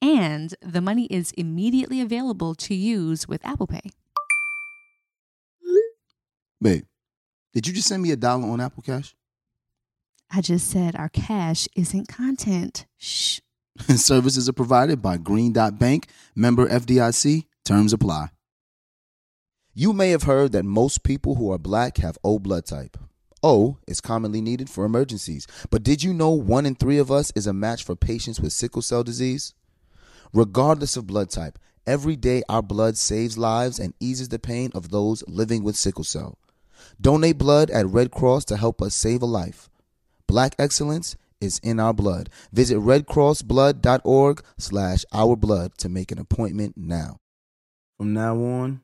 And the money is immediately available to use with Apple Pay. Babe, did you just send me a dollar on Apple Cash? I just said our cash isn't content. Shh. Services are provided by Green Dot Bank, member FDIC. Terms apply. You may have heard that most people who are black have O blood type. O is commonly needed for emergencies, but did you know one in three of us is a match for patients with sickle cell disease? Regardless of blood type, every day our blood saves lives and eases the pain of those living with sickle cell. Donate blood at Red Cross to help us save a life. Black excellence is in our blood. Visit redcrossblood.org slash our blood to make an appointment now. From now on,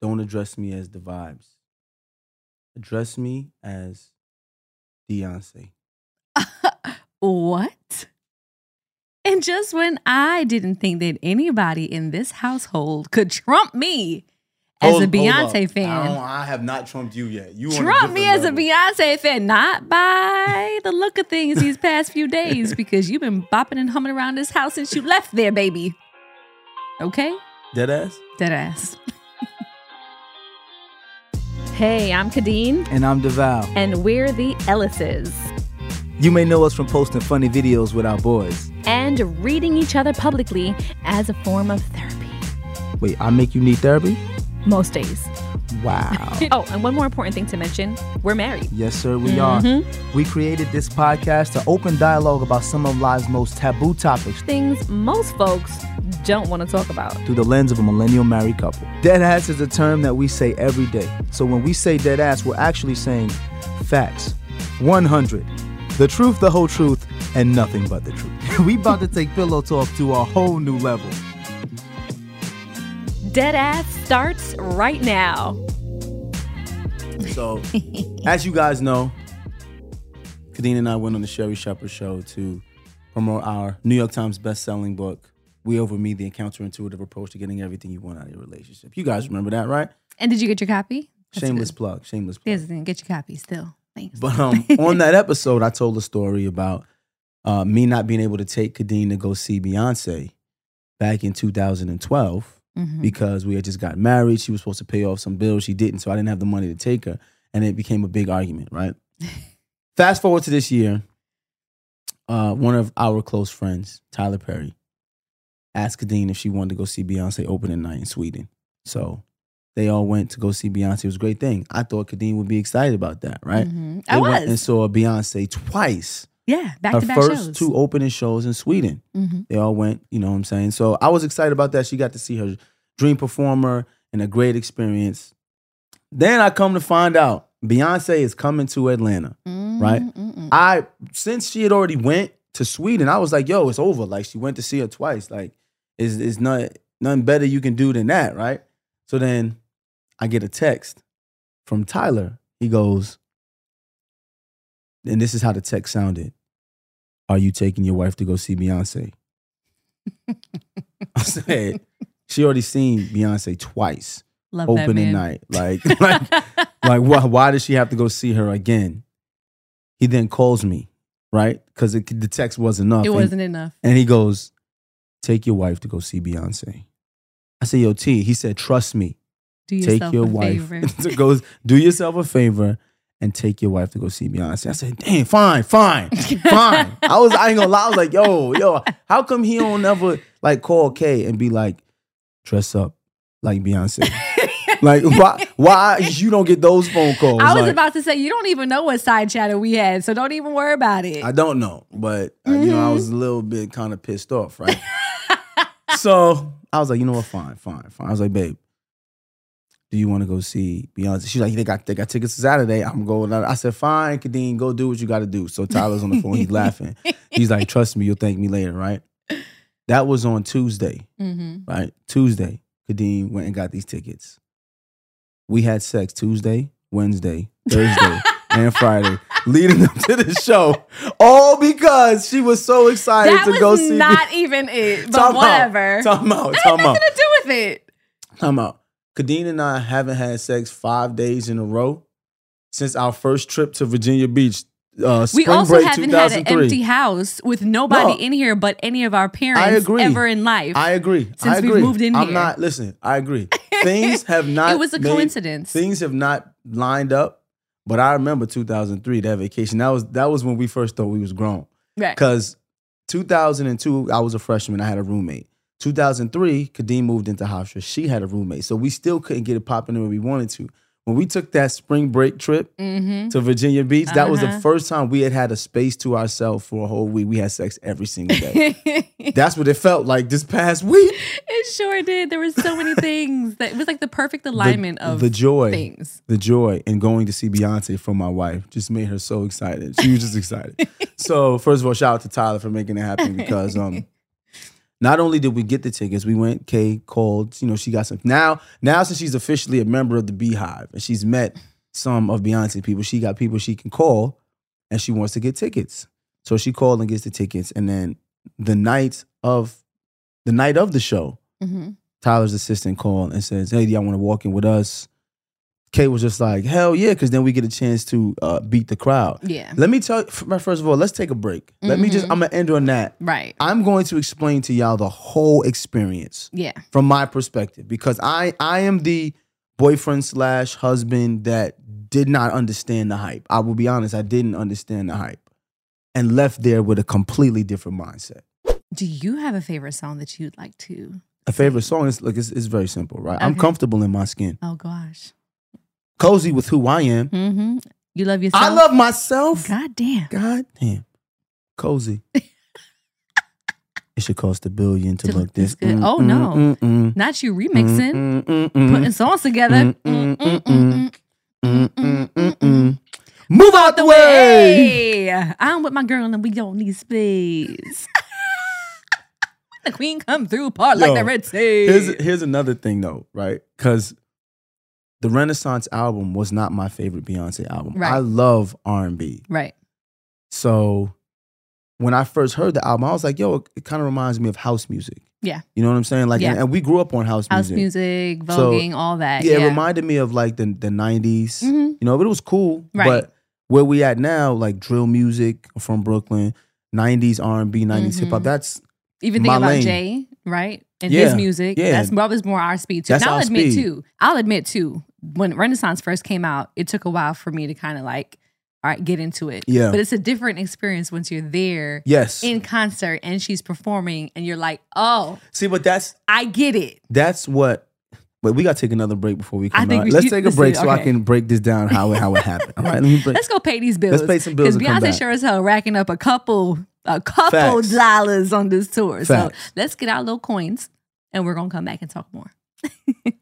don't address me as the vibes. Address me as Beyonce. what? And just when I didn't think that anybody in this household could trump me as Hold- a Beyonce up. I, fan, I have not trumped you yet. You trump me as a. Beyonce fan, not by the look of things these past few days, because you've been bopping and humming around this house since you left there, baby. Okay? Dead ass? Dead ass. hey, I'm Kadeen, And I'm Devale. and we're the Ellises. You may know us from posting funny videos with our boys. And reading each other publicly as a form of therapy. Wait, I make you need therapy? Most days. Wow. Oh, and one more important thing to mention we're married. yes, sir, we are. Mm-hmm. We created this podcast to open dialogue about some of life's most taboo topics Things most folks don't want to talk about. through the lens of a millennial married couple. Dead ass is a term that we say every day. So when we say dead ass, we're actually saying facts. 100. The truth, the whole truth, and nothing but the truth. we about to take pillow talk to a whole new level. Dead ass starts right now. So, as you guys know, Kadeen and I went on the Sherri Shepherd show to promote our New York Times best-selling book, We Over Me, The Counterintuitive Approach to Getting Everything You Want Out of Your Relationship. You guys remember that, right? And did you get your copy? That's shameless good. plug, shameless plug. Here's the get your copy still. Thanks. But um, on that episode, I told a story about uh, me not being able to take Kadeen to go see Beyonce back in 2012 Mhm. because we had just got married. She was supposed to pay off some bills. She didn't, so I didn't have the money to take her. And it became a big argument, right? Fast forward to this year, uh, one of our close friends, Tyler Perry, asked Kadeen if she wanted to go see Beyonce opening night in Sweden. So they all went to go see Beyonce. It was a great thing. I thought Kadeen would be excited about that, right? Mhm. They I went and saw Beyonce twice. Yeah, back her to back first shows. two opening shows in Sweden. Mhm. They all went, you know what I'm saying? So I was excited about that. She got to see her dream performer and a great experience. Then I come to find out Beyonce is coming to Atlanta, right? Mm-mm-mm. I since she had already went to Sweden, I was like, yo, it's over. Like she went to see her twice. Like, is is not nothing better you can do than that, right? So then I get a text from Tyler. He goes, and this is how the text sounded. Are you taking your wife to go see Beyonce? I said, she already seen Beyonce twice, Love that opening night. Like, like, like why, why does she have to go see her again? He then calls me, right? Because the text wasn't enough. it wasn't enough. and he goes, Take your wife to go see Beyonce. I said, Yo, T. He said, Trust me. Do Take your a wife favor. to go do yourself a favor and take your wife to go see Beyonce. I said, Damn, fine, fine, fine. I was, I ain't gonna lie. I was like, Yo, yo, how come he don't ever like call K and be like, dress up like Beyonce? like, why, why you don't get those phone calls? I was Like, about to say you don't even know what side chatter we had, so don't even worry about it. I don't know, but uh, you know, I was a little bit kind of pissed off, right? so I was like, you know what, fine, fine, fine. I was like, babe, do you want to go see Beyonce? She's like, they got they got tickets Saturday. I'm going. I said, fine, Kadeen, go do what you got to do. So Tyler's on the phone, he's laughing. He's like, trust me, you'll thank me later, right? That was on Tuesday, Mm-hmm. right? Tuesday, Kadeen went and got these tickets. We had sex Tuesday, Wednesday, Thursday, and Friday, leading up to the show, all because she was so excited That to go see. not even it, but Time out. whatever. Time out. That had Time out. nothing to do with it. Time out. Kadeen and I haven't had sex five days in a row since our first trip to Virginia Beach. Uh, We also haven't had an empty house with nobody No. in here but any of our parents I agree. ever in life. I agree. I Since we've moved in I'm here. not. Listen, I agree. Things have not. it was a made- coincidence. Things have not lined up. But I remember 2003 that vacation. That was that was when we first thought we was grown. right. Because 2002, I was a freshman. I had a roommate. 2003, Kadeen moved into Hofstra. She had a roommate. So we still couldn't get it popping the way we wanted to. When we took that spring break trip Mm-hmm. to Virginia Beach, that was the Uh-huh. first time we had had a space to ourselves for a whole week. We had sex every single day. That's what it felt like this past week. it sure did. There were so many things that it was like the perfect alignment the, of the joy, things. the joy in going to see Beyonce from my wife just made her so excited. She was just excited. so first of all, shout out to Tyler for making it happen because um, not only did we get the tickets, we went. Kay called. You know, she got some now. Now since she's officially a member of the Beyhive and she's met some of Beyonce people, she got people she can call, and she wants to get tickets. So she called and gets the tickets, and then the night of the night of the show, hmm Tyler's assistant called and says, "Hey, do y'all want to walk in with us?" Kate was just like, "Hell yeah!" Because then we get a chance to uh, beat the crowd. Yeah. Let me tell you, first of all, let's take a break. Let me just. I'm gonna end on that. Right. I'm going to explain to y'all the whole experience Yeah. from my perspective because I I am the boyfriend slash husband that did not understand the hype. I will be honest, I didn't understand the hype, and left there with a completely different mindset. Do you have a favorite song that you'd like to? A favorite song is look, it's, it's very simple, right? I'm comfortable in my skin, Oh gosh cozy with who I am. Mm-hmm. You love yourself. I love myself. God damn. God damn. Cozy. it should cost a billion to, to look this good. Mm, oh no, mm, mm, mm. not you remixing, mm, putting songs together. Move out the way. way. I'm with my girl and we don't need space. the queen come through, part Yo, like the Red Sea. Here's, here's another thing though, right? Because the Renaissance album was not my favorite Beyonce album. Right. I love R and B. right. So when I first heard the album, I was like, yo, it, it kind of reminds me of house music. Yeah. You know what I'm saying? Like, Yeah. and, and we grew up on house, music. House music. music, So, all that. Yeah, Yeah. it reminded me of like the the 90s. Mhm. You know, but it was cool. Right. But where we at now, like drill music from Brooklyn, 90s R&B, 90s hip hop, Mhm. that's Even think about lane. Jay, right? And Yeah, his music. yeah. That's that was more our speed too. That's and I'll admit speed. too. I'll admit too. When Renaissance first came out, it took a while for me to kind of like, all right, get into it. Yeah. But it's a different experience once you're there yes. in concert and she's performing and you're like, oh, See, but that's I get it. that's what Wait, we gotta take another break before we I come think out. we Let's should- take a break so I can break this down how it how it happened. All right, let me break. Let's go pay these bills. Let's pay some bills Because Beyonce sure as hell racking up a couple, a couple Facts. dollars on this tour. Facts. So let's get our little coins and we're gonna come back and talk more.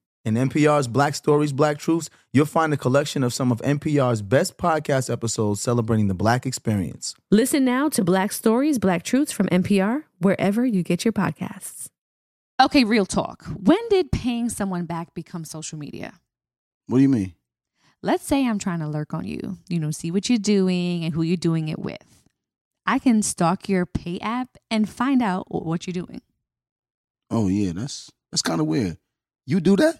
In NPR's Black Stories, Black Truths, you'll find a collection of some of NPR's best podcast episodes celebrating the black experience. Listen now to Black Stories, Black Truths from NPR, wherever you get your podcasts. Okay, real talk. When did paying someone back become social media? What do you mean? Let's say I'm trying to lurk on you, you know, see what you're doing and who you're doing it with. I can stalk your pay app and find out what you're doing. Oh yeah, that's that's kind of weird. You do that?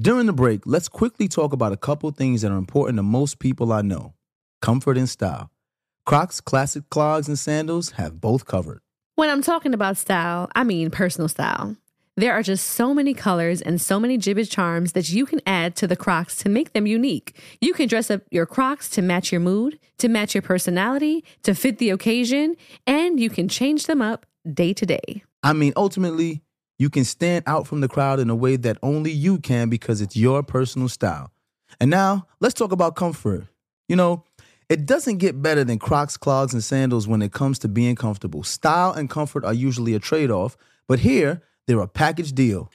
During the break, let's quickly talk about a couple things that are important to most people I know comfort and style. Crocs classic clogs and sandals have both covered. When I'm talking about style, I mean personal style. There are just so many colors and so many Jibbitz charms that you can add to the Crocs to make them unique. You can dress up your Crocs to match your mood, to match your personality, to fit the occasion, and you can change them up day to day. I mean, ultimately, you can stand out from the crowd in a way that only you can because it's your personal style. And now, let's talk about comfort. You know, it doesn't get better than Crocs, clogs, and sandals when it comes to being comfortable. Style and comfort are usually a trade off, but here, they're a package deal.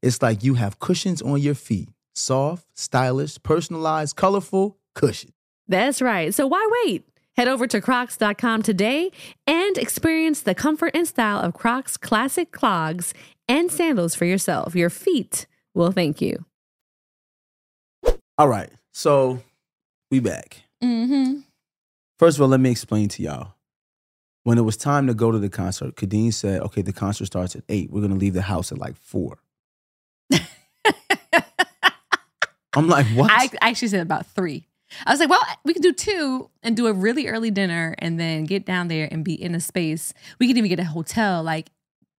It's like you have cushions on your feet soft, stylish, personalized, colorful cushion. That's right. So why wait? Head over to crocs.com today and experience the comfort and style of Crocs classic clogs and sandals for yourself. Your feet will thank you. All right, so we back. Mm-hmm. First of all, let me explain to y'all. When it was time to go to the concert, Kadeen said, okay, the concert starts at eight. We're going to leave the house at like four. I'm like, what? I actually said about three. I was like, well, we could do two and do a really early dinner and then get down there and be in a space. We could even get a hotel, like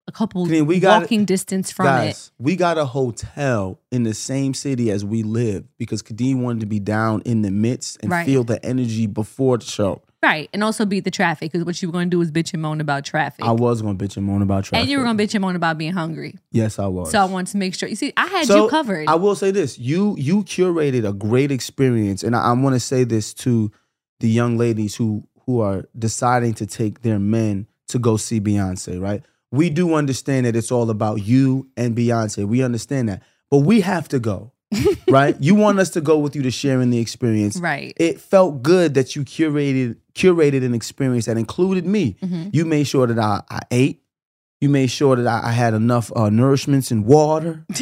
a couple we got- walking distance from it. Guys, we got a hotel in the same city as we live because Kadeen wanted to be down in the midst and Right. feel the energy before the show. Right. And also beat the traffic because what you were going to do was bitch and moan about traffic. I was going to bitch and moan about traffic. and you were going to bitch and moan about being hungry. Yes, I was. So I wanted to make sure. You see, I had So, you covered. I will say this: you you curated a great experience, and I, I want to say this to the young ladies who who are deciding to take their men to go see Beyonce. Right? We do understand that it's all about you and Beyonce. We understand that, but we have to go. right? You want us to go with you to share in the experience. right. It felt good that you curated curated an experience that included me. Mhm. You made sure that I, I ate. You made sure that I, I had enough uh, nourishments and water.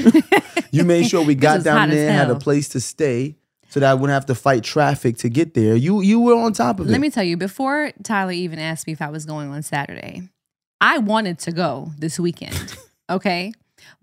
You made sure we got down there, had a place to stay, so that I wouldn't have to fight traffic to get there. You you were on top of it. Let me tell you, before Tyler even asked me if I was going on Saturday, I wanted to go this weekend. okay.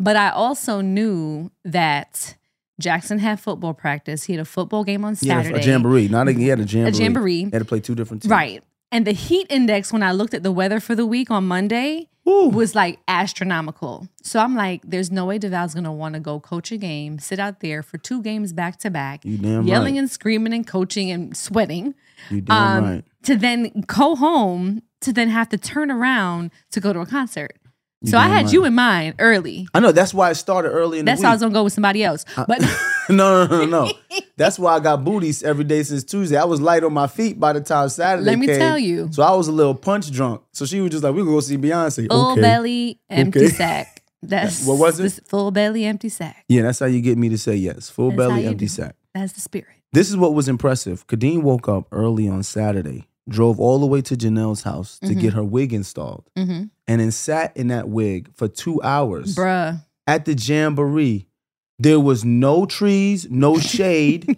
But I also knew that Jackson had football practice. He had a football game on Saturday. yeah, a jamboree. Not a, he had a jamboree. A jamboree. He had to play two different teams. Right. And the heat index, when I looked at the weather for the week on Monday, Woo. was like astronomical. So I'm like, there's no way Devale's gonna want to go coach a game, sit out there for two games back to back, yelling right. and screaming and coaching and sweating, You damn um, right. to then go home to then have to turn around to go to a concert. So I had right. you in mind early. I know that's why it started early in the. That's why I was gonna go with somebody else. But no, no, no, no. That's why I got booties every day since Tuesday. I was light on my feet by the time Saturday Let me came. tell you. So I was a little punch drunk. So she was just like, "We gonna go see Beyonce." full okay. belly, empty Okay. sack. That's What was it? Full belly, empty sack. Yeah, that's how you get me to say yes. Full That's belly, empty do. sack. That's the spirit. This is what was impressive. Kadeen woke up early on Saturday, drove all the way to Janelle's house to Mhm. get her wig installed, Mm-hmm. And then sat in that wig for two hours Bruh. at the jamboree There was no trees, no shade.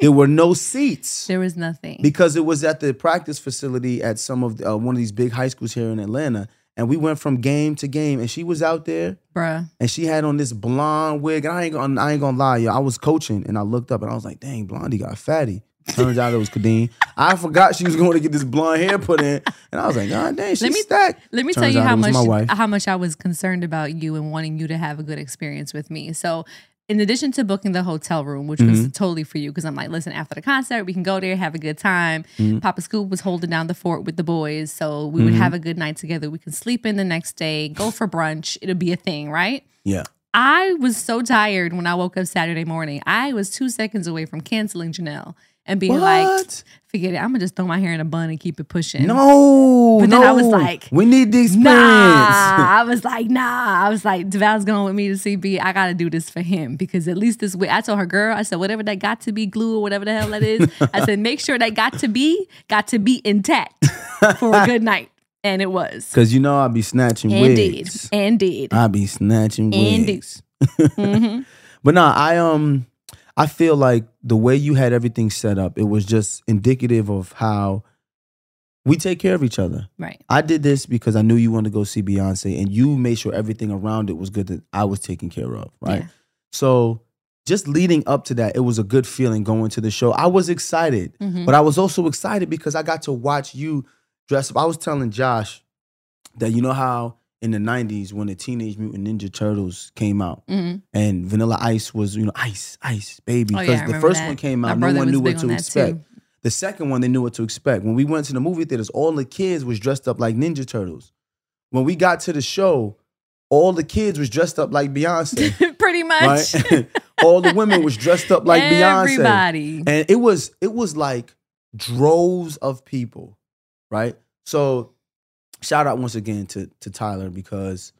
there were no seats There was nothing. because it was at the practice facility at some of the, uh, one of these big high schools here in Atlanta. And we went from game to game, and she was out there, Bruh. and she had on this blonde wig. And I ain't gonna, I ain't gonna lie, yo. I was coaching, and I looked up, and I was like, "Dang, Blondie got fatty." Turns out it was Kadeen. I forgot she was going to get this blonde hair put in, and I was like, "God dang, she's Let me- stacked." Let me Turns tell you how much how much I was concerned about you and wanting you to have a good experience with me. So in addition to booking the hotel room, which Mm-hmm. was totally for you, because I'm like, listen, after the concert, we can go there, have a good time. Mm-hmm. Papa Scoop was holding down the fort with the boys, so we would have a good night together. We can sleep in the next day, go for brunch. It'll be a thing, right? Yeah. I was so tired when I woke up Saturday morning. I was two seconds away from canceling Janelle and being like, forget it. I'm gonna just throw my hair in a bun and keep it pushing. No, But then I was like, we need the experience. Nah, I was like, nah. I was like, Devale's going with me to CB. I gotta do this for him because at least this way. I told her, girl, I said, whatever that got to be glue or whatever the hell that is. I said, make sure that got to be got to be intact for a good night, and it was. Cause you know I be snatching Indeed, wigs. indeed. I be snatching Indeed. wigs. hmm But nah, I um I feel like the way you had everything set up, it was just indicative of how we take care of each other. Right. I did this because I knew you wanted to go see Beyonce and you made sure everything around it was good that I was taken care of, right? Yeah. So just leading up to that, it was a good feeling going to the show. I was excited, Mhm. but I was also excited because I got to watch you dress up. I was telling Josh that you know how in the 90s when the Teenage Mutant Ninja Turtles came out Mhm. and Vanilla Ice was, you know, ice, ice, baby. Oh, Because yeah, the first that. one came out, no one knew what on to expect. too. The second one, they knew what to expect. When we went to the movie theaters, all the kids was dressed up like Ninja Turtles. When we got to the show, all the kids was dressed up like Beyonce, Pretty much. all the women was dressed up like Beyonce. Everybody. And it was it was like droves of people, right? So shout out once again to to Tyler because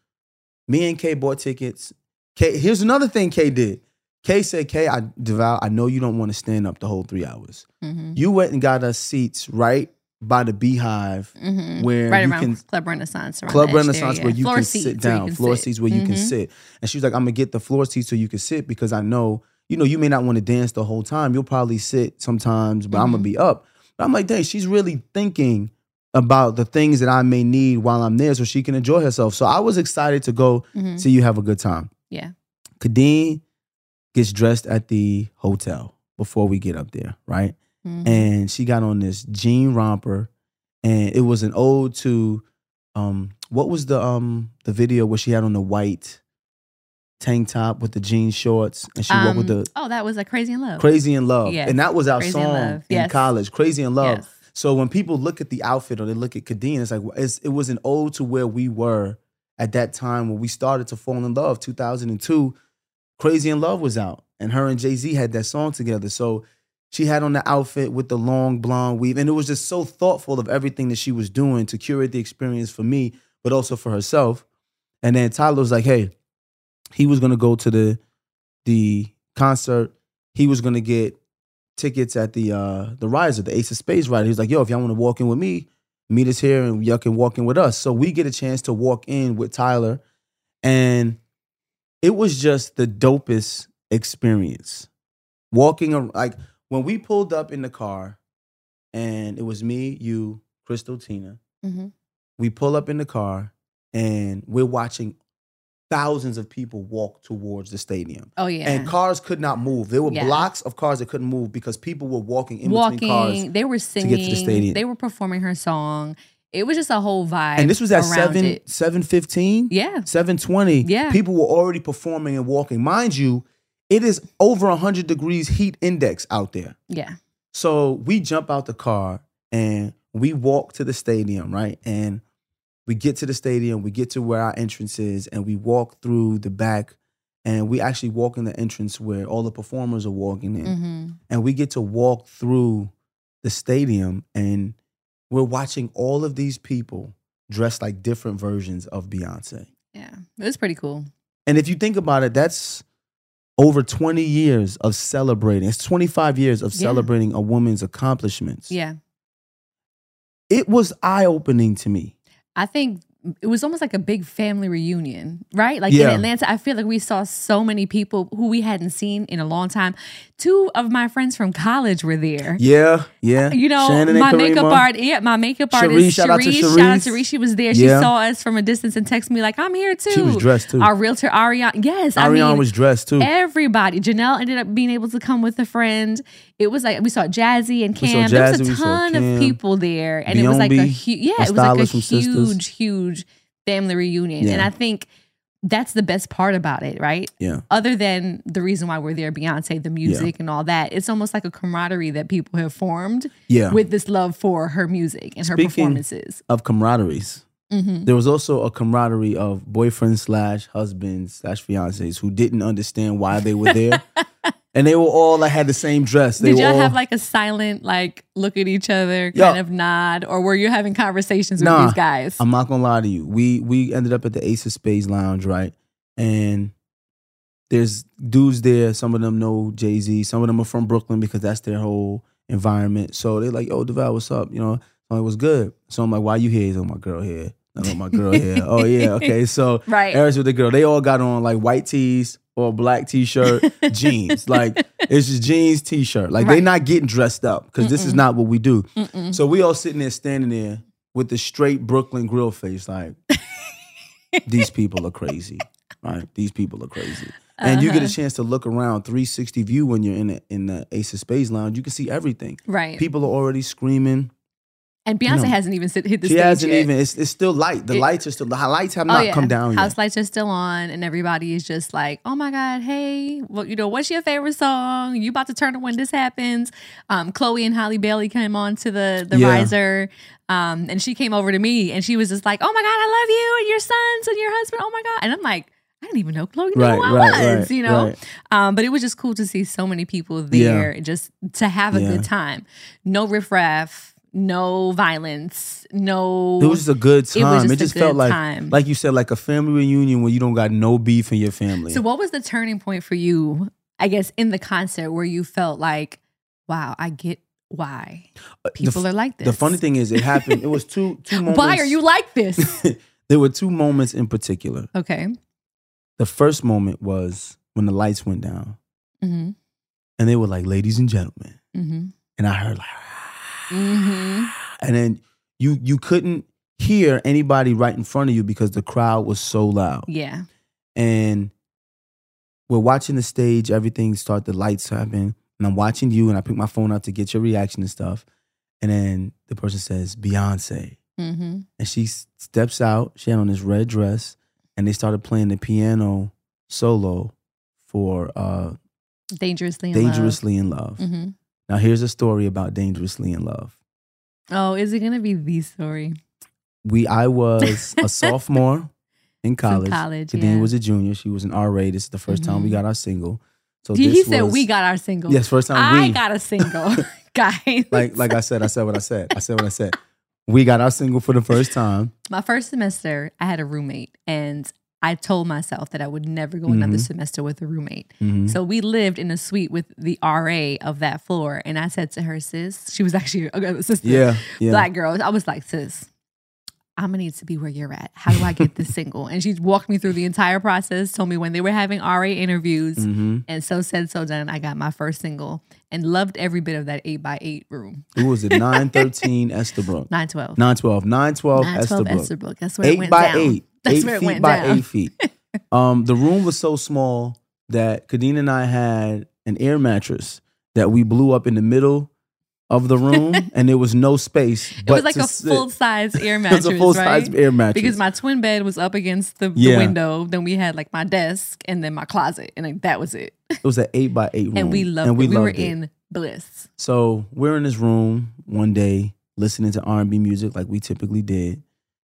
me and Kay bought tickets. Kay, here's another thing Kay did. Kay said, Kay, I devour, I know you don't want to stand up the whole three hours. Mhm. You went and got us seats right by the Beyhive Mhm. where right you around can Club Renaissance. around Club edge there, Renaissance yeah. where you Floor can sit down, can floor sit. seats where you can Mhm. sit. And she was like, I'm gonna get the floor seats so you can sit because I know, you know, you may not want to dance the whole time. You'll probably sit sometimes, but I'm gonna Mhm. be up. But I'm like, dang, she's really thinking about the things that I may need while I'm there so she can enjoy herself. So I was excited to go Mhm. see you have a good time. Yeah. Kadeen gets dressed at the hotel before we get up there, right? Mhm. and she got on this jean romper and it was an ode to um what was the um the video where she had on the white tank top with the jean shorts and she walked with Um, the oh, that was a crazy in love. crazy in love Yes. and that was our Crazy song Love. in Yes. college crazy in love Yes. So when people look at the outfit or they look at Kadeen it's like it's, it was an ode to where we were at that time when we started to fall in love 2002 crazy in love was out and her and Jay-Z had that song together so she had on the outfit with the long blonde weave, and it was just so thoughtful of everything that she was doing to curate the experience for me, but also for herself. And then Tyler was like, "Hey, he was gonna go to the the concert. He was gonna get tickets at the uh the riser, the Ace of Spades rider. He was like, "Yo, if y'all want to walk in with me, meet us here, and y'all can walk in with us." So we get a chance to walk in with Tyler, and it was just the dopest experience. Walking ar- like when we pulled up in the car, and it was me, you, Crystal, Tina. Mhm. We pull up in the car, and we're watching thousands of people walked towards the stadium. Oh yeah. And cars could not move. There were Yeah. blocks of cars that couldn't move because people were walking in Walking, between cars. they were get to singing. the stadium. They were performing her song. It was just a whole vibe. And this was at seven seven fifteen. Yeah. 720. Yeah. People were already performing and walking. Mind you, it is over 100 degrees heat index out there. Yeah. So we jump out the car and we walk to the stadium, right? And we get to the stadium, we get to where our entrance is, and we walk through the back. And we actually walk in the entrance where all the performers are walking in. hmm And we get to walk through the stadium and we're watching all of these people dressed like different versions of Beyonce. Yeah. It was pretty cool. And if you think about it, that's over 20 years of celebrating. It's 25 years of Yeah. celebrating a woman's accomplishments. Yeah. It was eye opening to me. I think it was almost like a big family reunion, right? Like Yeah. in Atlanta, I feel like we saw so many people who we hadn't seen in a long time. Two of my friends from college were there. Yeah, yeah. Uh, you know, Shannon and my makeup Karima. art, yeah, my makeup Cherise, artist, shout out to Cherise, shout out to Cherise. She was there. She Yeah. saw us from a distance and texted me like, "I'm here too." She was dressed, too. Our realtor Ariane, yes, I Ariana mean, was dressed too. Everybody. Janelle ended up being able to come with a friend. It was like we saw Jazzy and Cam. there was a ton Cam, of people there, and it was like a huge, yeah, it was like a from Sisters. huge, huge family reunion. Yeah. And I think that's the best part about it, right? Yeah. Other than the reason why we're there, Beyonce, the music and all that, it's almost like a camaraderie that people have formed Yeah. with this love for her music and her performances. of camaraderies. hmm There was also a camaraderie of boyfriends slash husbands slash fiancés who didn't understand why they were there, and they were all like had the same dress. They Did y'all all, have like a silent, like look at each other, Yo. kind of nod, or were you having conversations with Nah, these guys? I'm not gonna lie to you. We we ended up at the Ace of Spades Lounge, right? And there's dudes there. Some of them know Jay Z. Some of them are from Brooklyn because that's their whole environment. So they're like, "Yo, Devale, what's up?" You know, so it was good. So I'm like, "Why you here?" He's like, "My girl here." I know my girl here. Oh yeah, okay. So Right. Eric's with the girl. They all got on like white tees or a black t-shirt, jeans. Like it's just jeans, t-shirt. Like they're not getting dressed up because this is not what we do. Mm-mm. So we all sitting there standing there with the straight Brooklyn grill face, like these people are crazy. Right? These people are crazy. And you get Uh-huh. a chance to look around 360 view when you're in the in the Ace of Spades lounge. You can see everything. Right. People are already screaming. And Beyonce know, hasn't even hit the She stage hasn't yet. even. It's, it's still light. The It- lights are still. The lights have Oh, not yeah. come down yet. House yet. lights are still on, and everybody is just like, "Oh my god, hey, well, you know, what's your favorite song? You about to turn it when this happens?" Um, Chloe and Halle Bailey came on to the the Yeah. riser, um, and she came over to me, and she was just like, "Oh my god, I love you and your sons and your husband. Oh my god!" And I'm like. I didn't even know Chloe knew Right, who I right, was, right, you know. Um, but it was just cool to see so many people Yeah. there, just to have a Yeah. good time. No riffraff, no violence, no. It was just a good It was time. It just just, felt like, time. like you said, like a family reunion where you don't got no beef in your family. So, what was the turning point for you? I guess in the concert where you felt like, "Wow, I get why Uh, the people are like this." The funny thing is, it happened. It was two two moments. why are you like this? there were two moments in particular. okay. The first moment was when the lights went down, Mm-hmm. and they were like, "Ladies and gentlemen," Mm-hmm. and I heard like, Mm-hmm. and then you you couldn't hear anybody right in front of you because the crowd was so loud. Yeah. and we're watching the stage, everything start, the lights happen, and I'm watching you, and I pick my phone up to get your reaction and stuff. And then the person says, Beyonce. Mm-hmm. And she steps out, she had on this red dress, and they started playing the piano solo for uh, Dangerously in Dangerously in Love. love. Mm-hmm. Now, here's a story about Dangerously in Love. Oh, is it gonna be the story? We, I was a sophomore in college. college, Kadeen yeah. was a junior. She was an RA. This is the 1st time we Mhm. got our single. So he said was- we got our single. Yes, first time I we got a single, guys. like like I said, I said what I said. I said what I said. We got our single for the first time. my first semester, I had a roommate, and I told myself that I would never go another Mhm. semester with a roommate. Mhm. So we lived in a suite with the RA of that floor, and I said to her, "Sis," she was actually a sister, Yeah, yeah. black girl. I was like, "Sis." I'm gonna need to be where you're at. How do I get this single? And she walked me through the entire process, told me when they were having RA interviews, hmm and so said, so done. I got my first single and loved every bit of that eight by eight room. Who was it? Nine thirteen Estabrook. 912. Nine twelve. Nine twelve 912 Estabrook. Estabrook. That's where it Eight went by down. eight. That's eight where it feet went by down. eight feet. Um, the room was so small that Kadeen and I had an air mattress that we blew up in the middle of the room, and there was no space. It was like a full size air It mattress, was a full size right? air mattress. Because my twin bed was up against the, the window. Then we had like my desk and then my closet, and like, that was it. it was an eight by eight room, And we loved and we it. We were it. in bliss. So we're in this room one day listening to R and B music like we typically did.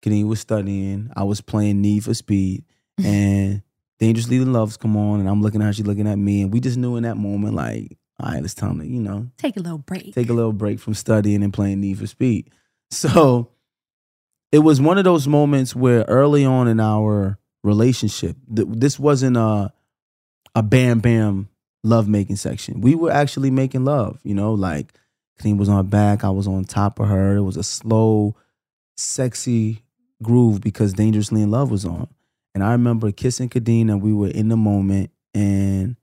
Kadeen was studying. I was playing Need for Speed, and Dangerously in Love's come on, and I'm looking at her. She's looking at me, and we just knew in that moment, like, all right, it's time to you know Take a little break. take a little break from studying and playing Need for Speed. So it was one of those moments where early on in our relationship, th- this wasn't a a bam bam love making section. We were actually making love, you know, like Clean was on her back, I was on top of her. It was a slow, sexy groove because Dangerously in Love was on. And I remember kissing Kadeen and we were in the moment and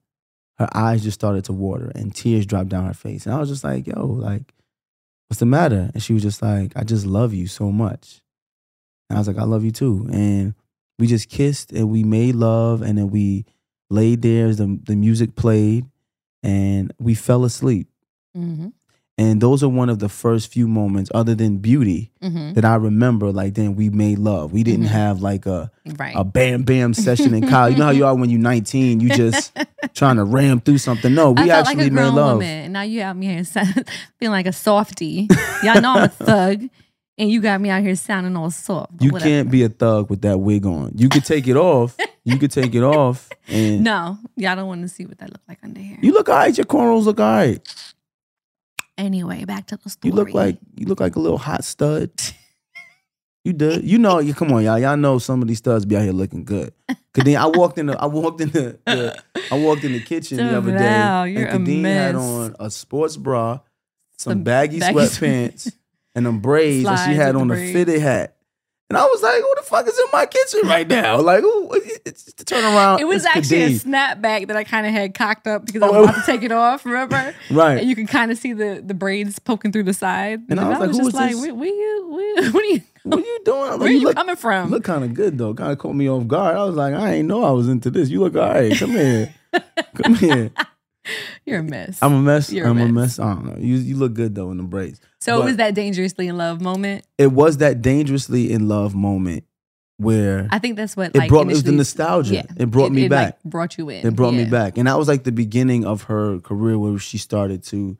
her eyes just started to water and tears dropped down her face. And I was just like, yo, like, what's the matter? And she was just like, I just love you so much. And I was like, I love you too. And we just kissed and we made love and then we laid there as the, the music played and we fell asleep. Mm-hmm. And those are one of the first few moments, other than beauty, Mm-hmm. that I remember. Like, then we made love. We didn't Mhm. have like a Right. a bam bam session in college. You know how you are when you're 19, you just trying to ram through something. No, we actually like a made love. woman, and now you out me here feeling like a softie. Y'all know I'm a thug, and you got me out here sounding all soft. You whatever. can't be a thug with that wig on. You could take it off. You could take it off, and No, y'all don't want to see what that look like under here. you look alright. Your cornrows look alright. Anyway, back to the story. You look like you look like a little hot stud. You did. You know. You come on, y'all. Y'all know some of these studs be out here looking good. Cause then I walked in the I walked in the, the I walked in the kitchen the other day, Wow, you're and Kadeen had on a sports bra, some, Some baggy, baggy sweatpants, and them braids, and she had on a fitted hat. And I was like, "Who the fuck is in my kitchen right now?" Like, who? It's, it's, turn around. It was actually a snapback that I kind of had cocked up because I Oh, was it about to take it off. Remember? right. And you can kind of see the the braids poking through the side. And I was like, just like, where, where you, where, what are you, what are you doing? I was where are you you look, coming from? look kind of good though. Kind of caught me off guard. I was like, I ain't know I was into this. You look all right. Come here. Come here. You're a mess. I'm a mess. You're I'm a mess. mess. I don't know. You you look good though in the braids. So it was that dangerously in love moment. It was that dangerously in love moment where I think that's what it like, brought. It was the nostalgia. Yeah. It brought me it, back. Like, brought you in. it brought me back, and that was like the beginning of her career where she started to,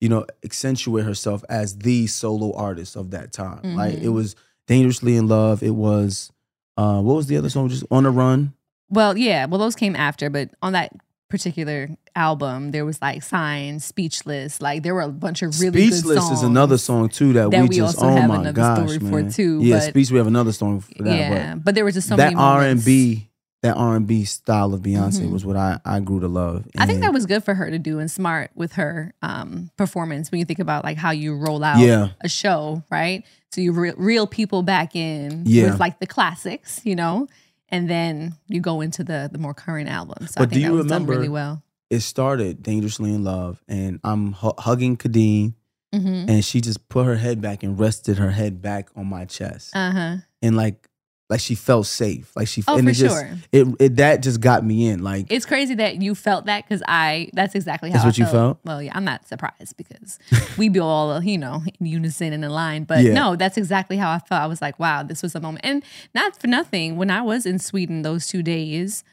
you know, accentuate herself as the solo artist of that time. Like Mhm. it was dangerously in love. It was. Uh, what was the other song? Just on a run. Well, yeah. Well, those came after, but on that particular album, there was like Signs, Speechless. Like there were a bunch of really good Speechless is another song too that, that we we just. also oh have my another gosh, story for, man. too, Yeah, but- Speech. We have another song for that. yeah, but, there was just so that many R and B. that R and B style of Beyonce Mhm. was what I I grew to love. I think that was good for her to do and smart with her um, performance when you think about like how you roll out yeah. a show, right? So you re- reel people back in Yeah. with like the classics, you know, and then you go into the the more current albums. So I But do think you that was remember- done really well. It started dangerously in love, and I'm hu- hugging Kadeen, hmm and she just put her head back and rested her head back on my chest, Uh huh. and like like she felt safe, like she Oh, and it just sure. it, it that just got me in, like It's crazy that you felt that because I. That's exactly how That's I what you felt? Well, yeah, I'm not surprised because we be all you know in unison and in line. But Yeah. no, that's exactly how I felt. I was like, wow, this was a moment, and not for nothing. When I was in Sweden those two days,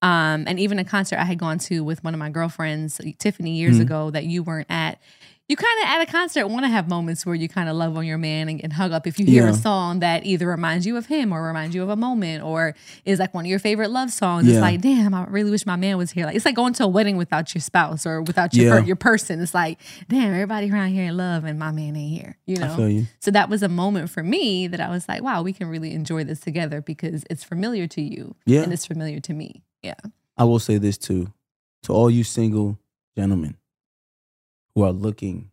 um, and even a concert I had gone to with one of my girlfriends, Tiffany, years Mhm. ago that you weren't at. You kind of at a concert want to have moments where you kind of love on your man and, and hug up if you hear Yeah. a song that either reminds you of him or reminds you of a moment or is like one of your favorite love songs. Yeah. It's like, damn, I really wish my man was here. Like it's like going to a wedding without your spouse or without your Yeah. per- your person. It's like, damn, everybody around here in love and my man ain't here. You I know. feel you. So that was a moment for me that I was like, wow, we can really enjoy this together because it's familiar to you Yeah. and it's familiar to me. Yeah. I will say this too, to all you single gentlemen who are looking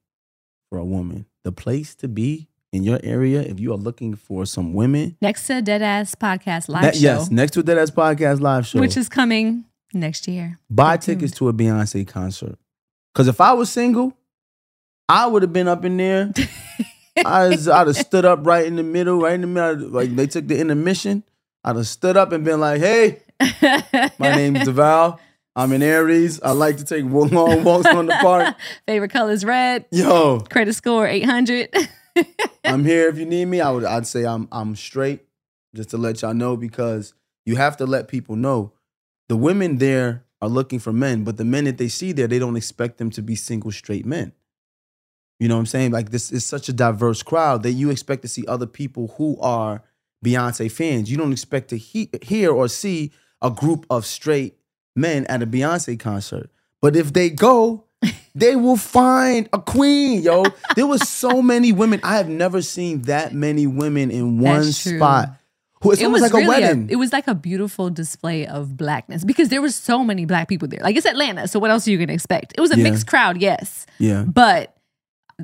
for a woman, the place to be in your area if you are looking for some women. Next to Dead Ass Podcast live Ne- show, Yes, next to Dead Ass podcast live show. which is coming next year. buy tuned. tickets to a Beyonce concert. Because if I was single, I would have been up in there. I I'd have stood up right in the middle, right in the middle. Like they took the intermission. I'd have stood up and been like, "Hey, my name's Devale. I'm in Aries. I like to take long walks on the park. Favorite color is red. Yo, Credit score 800. I'm here if you need me. I would I'd say I'm I'm straight, just to let y'all know because you have to let people know the women there are looking for men, but the men that they see there, they don't expect them to be single straight men. You know what I'm saying? Like this is such a diverse crowd that you expect to see other people who are Beyonce fans. You don't expect to he- hear or see a group of straight men at a Beyonce concert. But if they go, they will find a queen, yo. There was so many women. I have never seen that many women in one spot. Who it was like a really wedding. it was like a beautiful display of blackness because there was so many black people there. Like it's Atlanta, so what else are you gonna expect? It was a Yeah. mixed crowd, yes, yeah. but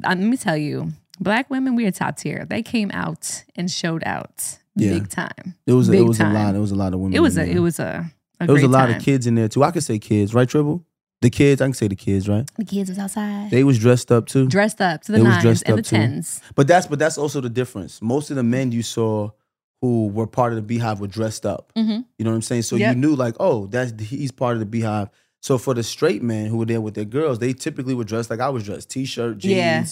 uh, let me tell you, black women we are top tier. They came out and showed out Yeah. big time. It was Big it was time. a lot. It was a lot of women. It was a there. it was a, a There was a great lot time. of kids in there too. I could say kids, right? Tribble. The kids, I can say the kids, right? The kids was outside, They was dressed up too. dressed up to the They nines and the up too. tens. But that's but that's also the difference. Most of the men you saw who were part of the Beyhive were dressed up. Mm-hmm. You know what I'm saying? So Yep. you knew like, oh, that's he's part of the Beyhive. So for the straight men who were there with their girls, they typically were dressed like I was dressed: t-shirt, jeans, Yeah.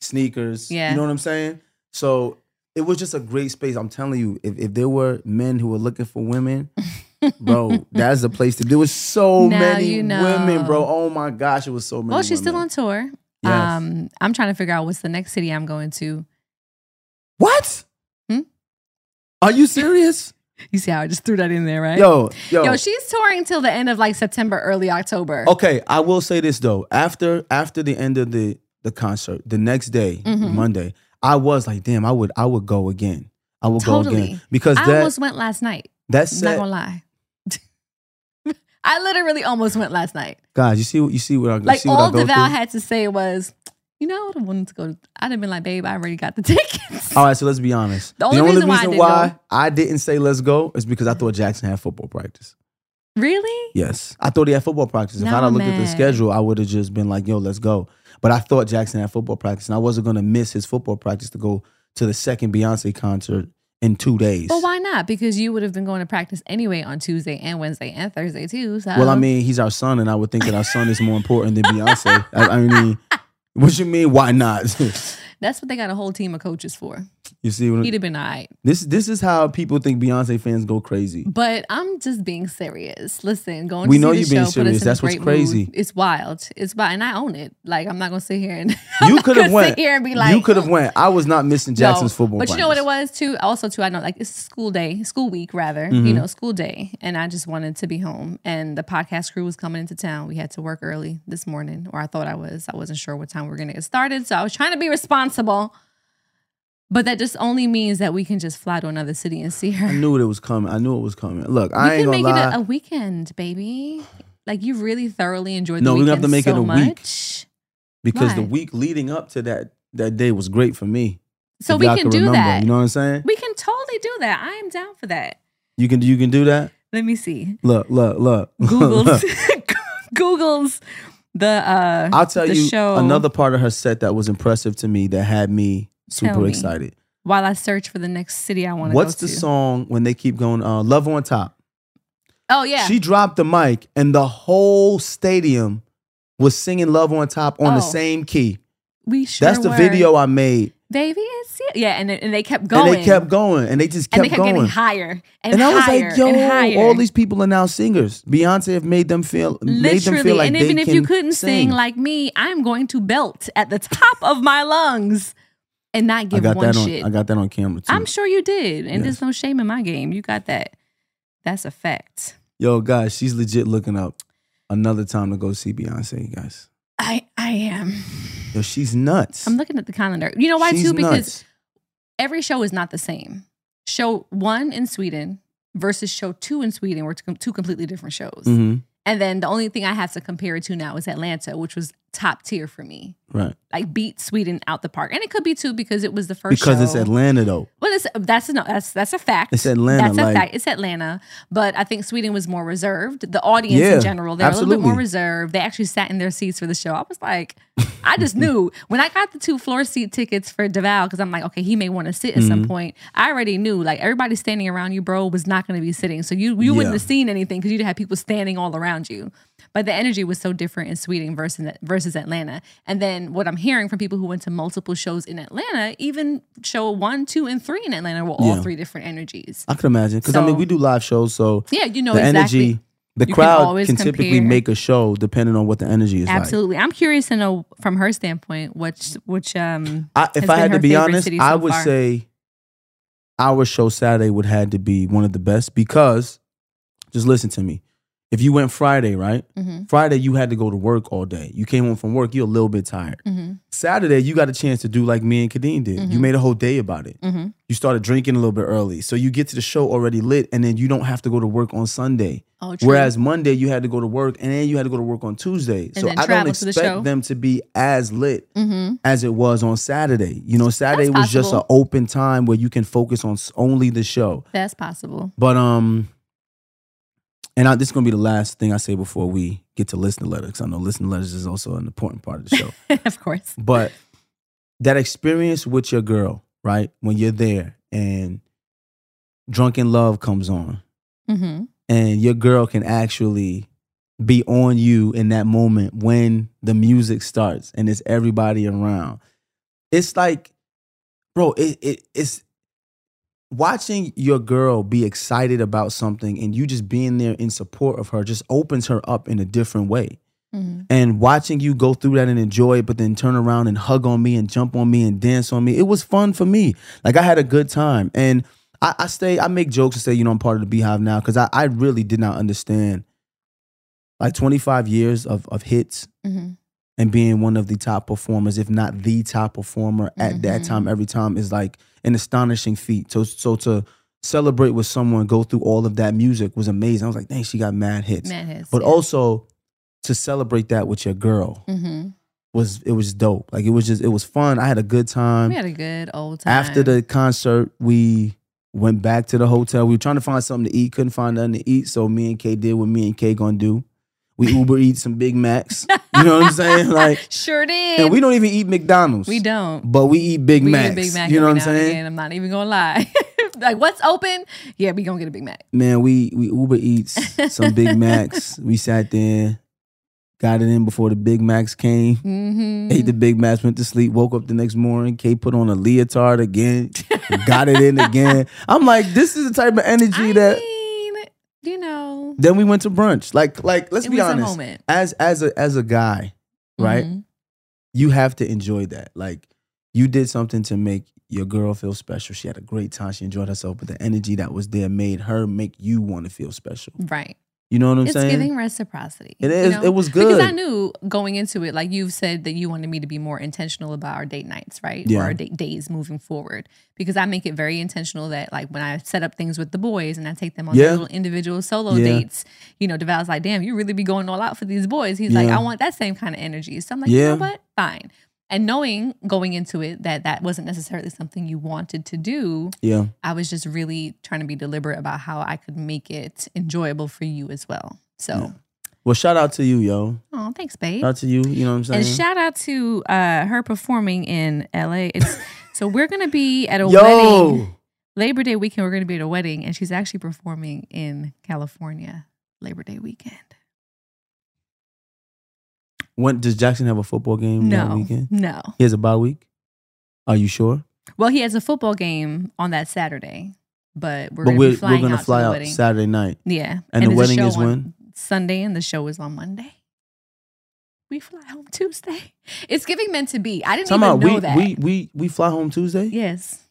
sneakers. Yeah. You know what I'm saying? So it was just a great space. I'm telling you, if, if there were men who were looking for women, bro, that's the place to. There was so Now many you know. women, bro. Oh my gosh, it was so many. Well, she's still on tour. Yes. Um, I'm trying to figure out what's the next city I'm going to. What? Hmm? Are you serious? You see how I just threw that in there, right? Yo, yo. Yo, she's touring till the end of like September, early October. Okay, I will say this though. After after the end of the the concert, the next day, Mhm. Monday, I was like, damn, I would I would go again. I would go again because I that almost went last night. that Not gonna lie. I literally almost went last night. guys, you see what you see what I Like see what I all go Devale had to say was, you know, I would have wanted to go. I'd have been like, babe, I already got the tickets. All right, so let's be honest. The only reason why I didn't go- I didn't say let's go is because I thought Jackson had football practice. Really? Yes, I thought he had football practice. If No, I'd have looked at the schedule, I would have just been like, "Yo, let's go." But I thought Jackson had football practice, and I wasn't gonna miss his football practice to go to the second Beyonce concert in two days. Well, why not? Because you would have been going to practice anyway on Tuesday and Wednesday and Thursday too. So Well, I mean, he's our son, and I would think that our son is more important than Beyonce. I, I mean, what you mean? Why not? that's what they got a whole team of coaches for. you see, what He'd have been all right. this this is how people think Beyonce fans go crazy. But I'm just being serious. Listen, going We to know see you being show put us serious. That's what's crazy. Mood. It's wild. It's wild, and I own it. Like I'm not gonna sit here and You could have went. Here and be like, you could have went. I was not missing Jackson's No, football. But you know what it was too. Also too, I know like it's school day, school week rather. Mm-hmm. You know, school day, and I just wanted to be home. And the podcast crew was coming into town. We had to work early this morning, or I thought I was. I wasn't sure what time we were gonna get started, so I was trying to be responsible. But that just only means that we can just fly to another city and see her. I knew it was coming. I knew it was coming. Look, we I ain't can gonna make lie. it a, a weekend, baby. Like you really thoroughly enjoyed. No, the we're gonna have to make it so a week. much. because the week leading up to that that day was great for me. So we can can do remember, that. You know what I'm saying? we can totally do that. I am down for that. You can you can do that. Let me see. Look, look, look. Google's Google's the uh I'll tell the you show another part of her set that was impressive to me that had me super me. excited. while I search for the next city I want to go What's to. the song when they keep going? Uh, Love on top. Oh yeah. She dropped the mic and the whole stadium was singing Love on top on the Oh. same key. we sure That's the were. video I made. Baby, it's it. Yeah, and, and they kept going. And they kept going and they just kept, going. and they kept going. getting higher and, and I was higher like, yo, and higher. all these people are now singers. Beyonce have made them feel made them Literally, feel like and even if you couldn't sing. like me, I'm going to belt at the top of my lungs and not give one that on shit. I got that on camera too. I'm sure you did, and Yes. there's no shame in my game. You got that. That's a fact. Yo, guys, she's legit looking up another time to go see Beyonce, guys. I I am. Yo, she's nuts. I'm looking at the calendar. You know why she's too? Because nuts. every show is not the same. Show one in Sweden versus show two in Sweden were two completely different shows. Mhm. And then the only thing I have to compare it to now is Atlanta, which was top tier for me. Right. Like beat Sweden out the park, and it could be too because it was the first. Because it's. Atlanta though. Well, it's, that's no, that's that's a fact. It's Atlanta, That's a like- fact. It's Atlanta, but I think Sweden was more reserved. The audience Yeah, in general, they're a little bit more reserved. They actually sat in their seats for the show. I was like, I just knew when I got the two floor seat tickets for Devale because I'm like, okay, he may want to sit at Mm-hmm. some point. I already knew like everybody standing around you, bro, was not going to be sitting, so you you wouldn't have seen anything because you'd have people standing all around you. But the energy was so different in Sweden versus versus Atlanta. And then what I'm hearing from people who went to multiple shows in Atlanta, even show one, two, and three in Atlanta were all Yeah. three different energies. I could imagine. Because I mean we do live shows, so Yeah, you know the exactly. energy the You crowd always can, typically make a show depending on what the energy is like. Absolutely. I'm curious to know from her standpoint which which um I, if I had to be honest, city I would far. say our show Saturday would had to be one of the best because just listen to me. If you went Friday, right? Mm-hmm. Friday you had to go to work all day. You came home from work, you're a little bit tired. Mm-hmm. Saturday you got a chance to do like me and Kadeen did. You Mhm. made a whole day about it. Mm-hmm. You started drinking a little bit early, so you get to the show already lit, and then you don't have to go to work on Sunday. Oh. Whereas Monday you had to go to work, and then you had to go to work on Tuesday. so I don't to the expect them to be as lit mm-hmm. as it was on Saturday. You know, Saturday That's was just an open time where you can focus on only the show. That's possible. But um, and I, this is gonna be the last thing I say before we get to listener letters. 'cause I know listener letters is also an important part of the show. of course. but that experience with your girl, right? When you're there and drunken love comes on, Mm-hmm. and your girl can actually be on you in that moment when the music starts and it's everybody around. It's like, bro, it, it it's watching your girl be excited about something and you just being there in support of her just opens her up in a different way. Mm-hmm. And watching you go through that and enjoy it, but then turn around and hug on me and jump on me and dance on me, it was fun for me. Like I had a good time. And I, I stay, I make jokes and say, you know, I'm part of the Beyhive now because I, I really did not understand like 25 years of, of hits Mm-hmm. And being one of the top performers, if not the top performer at that Mhm. time, every time is like an astonishing feat. So, so to celebrate with someone, go through all of that music was amazing. I was like, dang, she got mad hits. Man hits, but yeah. also to celebrate that with your girl Mm-hmm. was it was dope. Like it was just it was fun. I had a good time. we had a good old time. After the concert, we went back to the hotel. We were trying to find something to eat, couldn't find nothing to eat. So me and Kay did what me and Kay gonna do. We Uber eat some Big Macs. You know what I'm saying? Like, sure did. and we don't even eat McDonald's. We don't. but we eat Big we Macs. Big Mac you know what I'm saying? I'm not even gonna lie. like, what's open? Yeah, we gonna get a Big Mac. Man, we we Uber eats some Big Macs. We sat there, got it in before the Big Macs came. Mm-hmm. Ate the Big Macs, went to sleep, woke up the next morning. Kay put on a leotard again, got it in again. I'm like, this is the type of energy I that. mean, you know, Then we went to brunch. Like, like let's it be honest. As as a as a guy, right? Mhm. You have to enjoy that. Like, you did something to make your girl feel special. She had a great time. She enjoyed herself, but the energy that was there made her make you want to feel special. Right. You know what I'm it's saying? giving reciprocity. It you know? It was good. Because I knew going into it, like you've said that you wanted me to be more intentional about our date nights, right? Yeah. Or our date days moving forward. Because I make it very intentional that like when I set up things with the boys and I take them on Yeah. little individual solo Yeah. dates, you know, Devale's like, damn, you really be going all out for these boys. He's like, I want that same kind of energy. So I'm like, you Yeah. know what? Fine. And knowing going into it that that wasn't necessarily something you wanted to do, Yeah. I was just really trying to be deliberate about how I could make it enjoyable for you as well. So, Yeah. Well, shout out to you, yo. oh, thanks, babe. Shout out to you. You know what I'm saying? And shout out to uh, her performing in LA. It's so we're gonna be at a yo. wedding Labor Day weekend. We're gonna be at a wedding, and she's actually performing in California Labor Day weekend. When does Jackson have a football game that No, weekend? no. He has a bye week. Are you sure? Well, he has a football game on that Saturday, but we're but gonna we're be flying we're gonna out fly to out. Saturday night. Yeah, And the there's a wedding is when? Sunday, and the show is on Monday. We fly home Tuesday. It's giving meant to be. I didn't Talking even about know we, that. we we we fly home Tuesday. yes,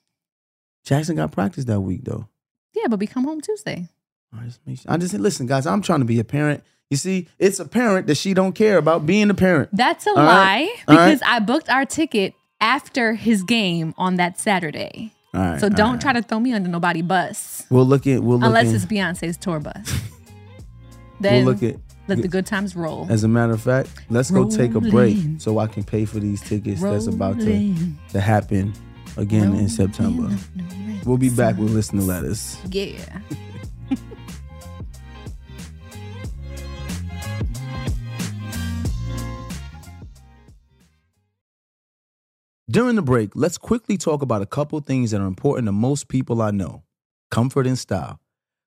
Jackson got practice that week though. yeah, but we come home Tuesday. I just, I just listen, guys. I'm trying to be a parent. You see, it's apparent that she don't care about being a parent. That's a All right. lie right. because I booked our ticket after his game on that Saturday. All right. So don't right. try to throw me under nobody bus We'll look at. We'll look unless in- it's Beyonce's tour bus. then We'll look at. let the good times roll. As a matter of fact, let's go take a break so I can pay for these tickets that's about to, to happen again in September. We'll be back with listener letters. Yeah. During the break, let's quickly talk about a couple things that are important to most people I know comfort and style.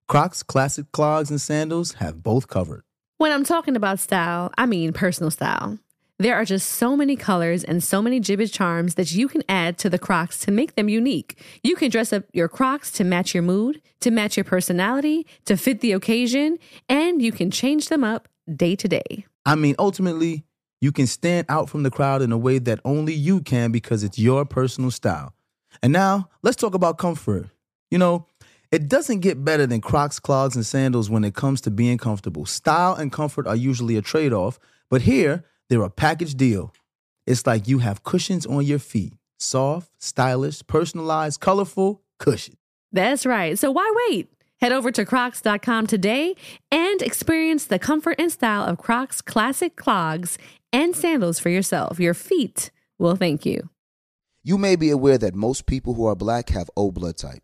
Crocs classic clogs and sandals have both covered. When I'm talking about style, I mean personal style. There are just so many colors and so many Jibbitz charms that you can add to the Crocs to make them unique. You can dress up your Crocs to match your mood, to match your personality, to fit the occasion, and you can change them up day to day. I mean, ultimately, you can stand out from the crowd in a way that only you can because it's your personal style. And now, let's talk about comfort. You know, It doesn't get better than Crocs, clogs, and sandals when it comes to being comfortable. Style and comfort are usually a trade off, but here they're a package deal. It's like you have cushions on your feet soft, stylish, personalized, colorful cushions. That's right. So why wait? Head over to crocs.com today and experience the comfort and style of Crocs classic clogs and sandals for yourself. Your feet will thank you. You may be aware that most people who are black have O blood type.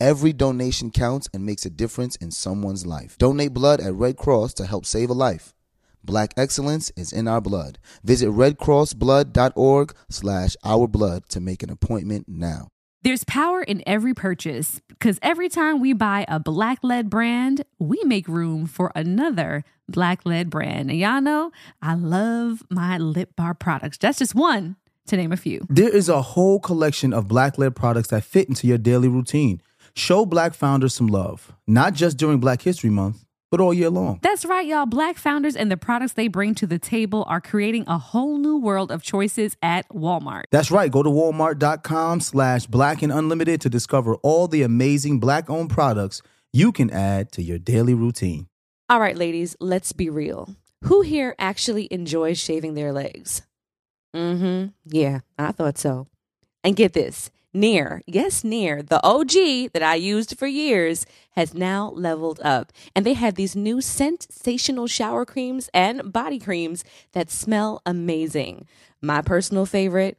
Every donation counts and makes a difference in someone's life. Donate blood at Red Cross to help save a life. Black excellence is in our blood. Visit redcrossblood.org slash our blood to make an appointment now. There's power in every purchase because every time we buy a black led brand, we make room for another black led brand. And y'all know I love my lip bar products. That's just one to name a few. There is a whole collection of black led products that fit into your daily routine. Show black founders some love, not just during Black History Month, but all year long. That's right, y'all. Black founders and the products they bring to the table are creating a whole new world of choices at Walmart. That's right. Go to walmart.com slash black and unlimited to discover all the amazing black owned products you can add to your daily routine. All right, ladies, let's be real. Who here actually enjoys shaving their legs? Mm hmm. Yeah, I thought so. And get this Nair, yes, Nair, the OG that I used for years, has now leveled up. And they have these new sensational shower creams and body creams that smell amazing. My personal favorite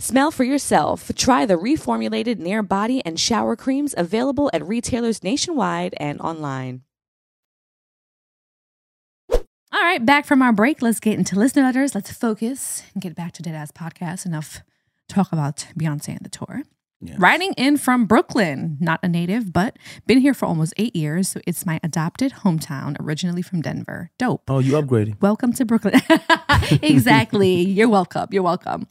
Smell for yourself. Try the reformulated Nair body and shower creams available at retailers nationwide and online. All right, back from our break. Let's get into listener letters. Let's focus and get back to Deadass Podcast. Enough talk about Beyonce and the tour. Yeah. Writing in from Brooklyn, not a native, but been here for almost eight years. So it's my adopted hometown, originally from Denver. Dope. Oh, you upgraded. Welcome to Brooklyn. exactly. You're welcome. You're welcome.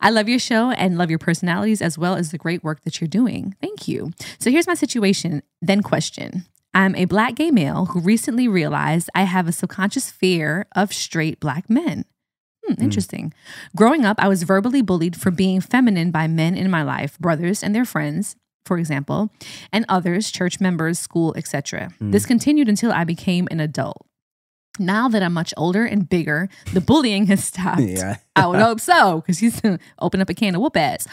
I love your show and love your personalities as well as the great work that you're doing. Thank you. So here's my situation, then question. I'm a black gay male who recently realized I have a subconscious fear of straight black men. Hmm, interesting. Growing up, I was verbally bullied for being feminine by men in my life, brothers and their friends, for example, and others, church members, school, etc. This continued until I became an adult. Now that I'm much older and bigger, the bullying has stopped. Yeah. I would hope so, because he's open up a can of whoop ass.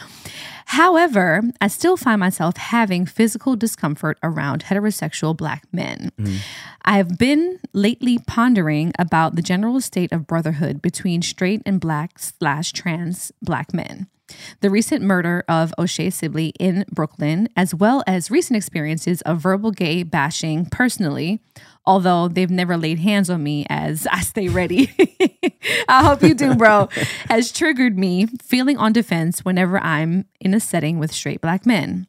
However, I still find myself having physical discomfort around heterosexual black men. Mm-hmm. I have been lately pondering about the general state of brotherhood between straight and black slash trans black men. The recent murder of O'Shae Sibley in Brooklyn, as well as recent experiences of verbal gay bashing personally, although they've never laid hands on me as I stay ready. I hope you do, bro, has triggered me feeling on defense whenever I'm in a setting with straight black men.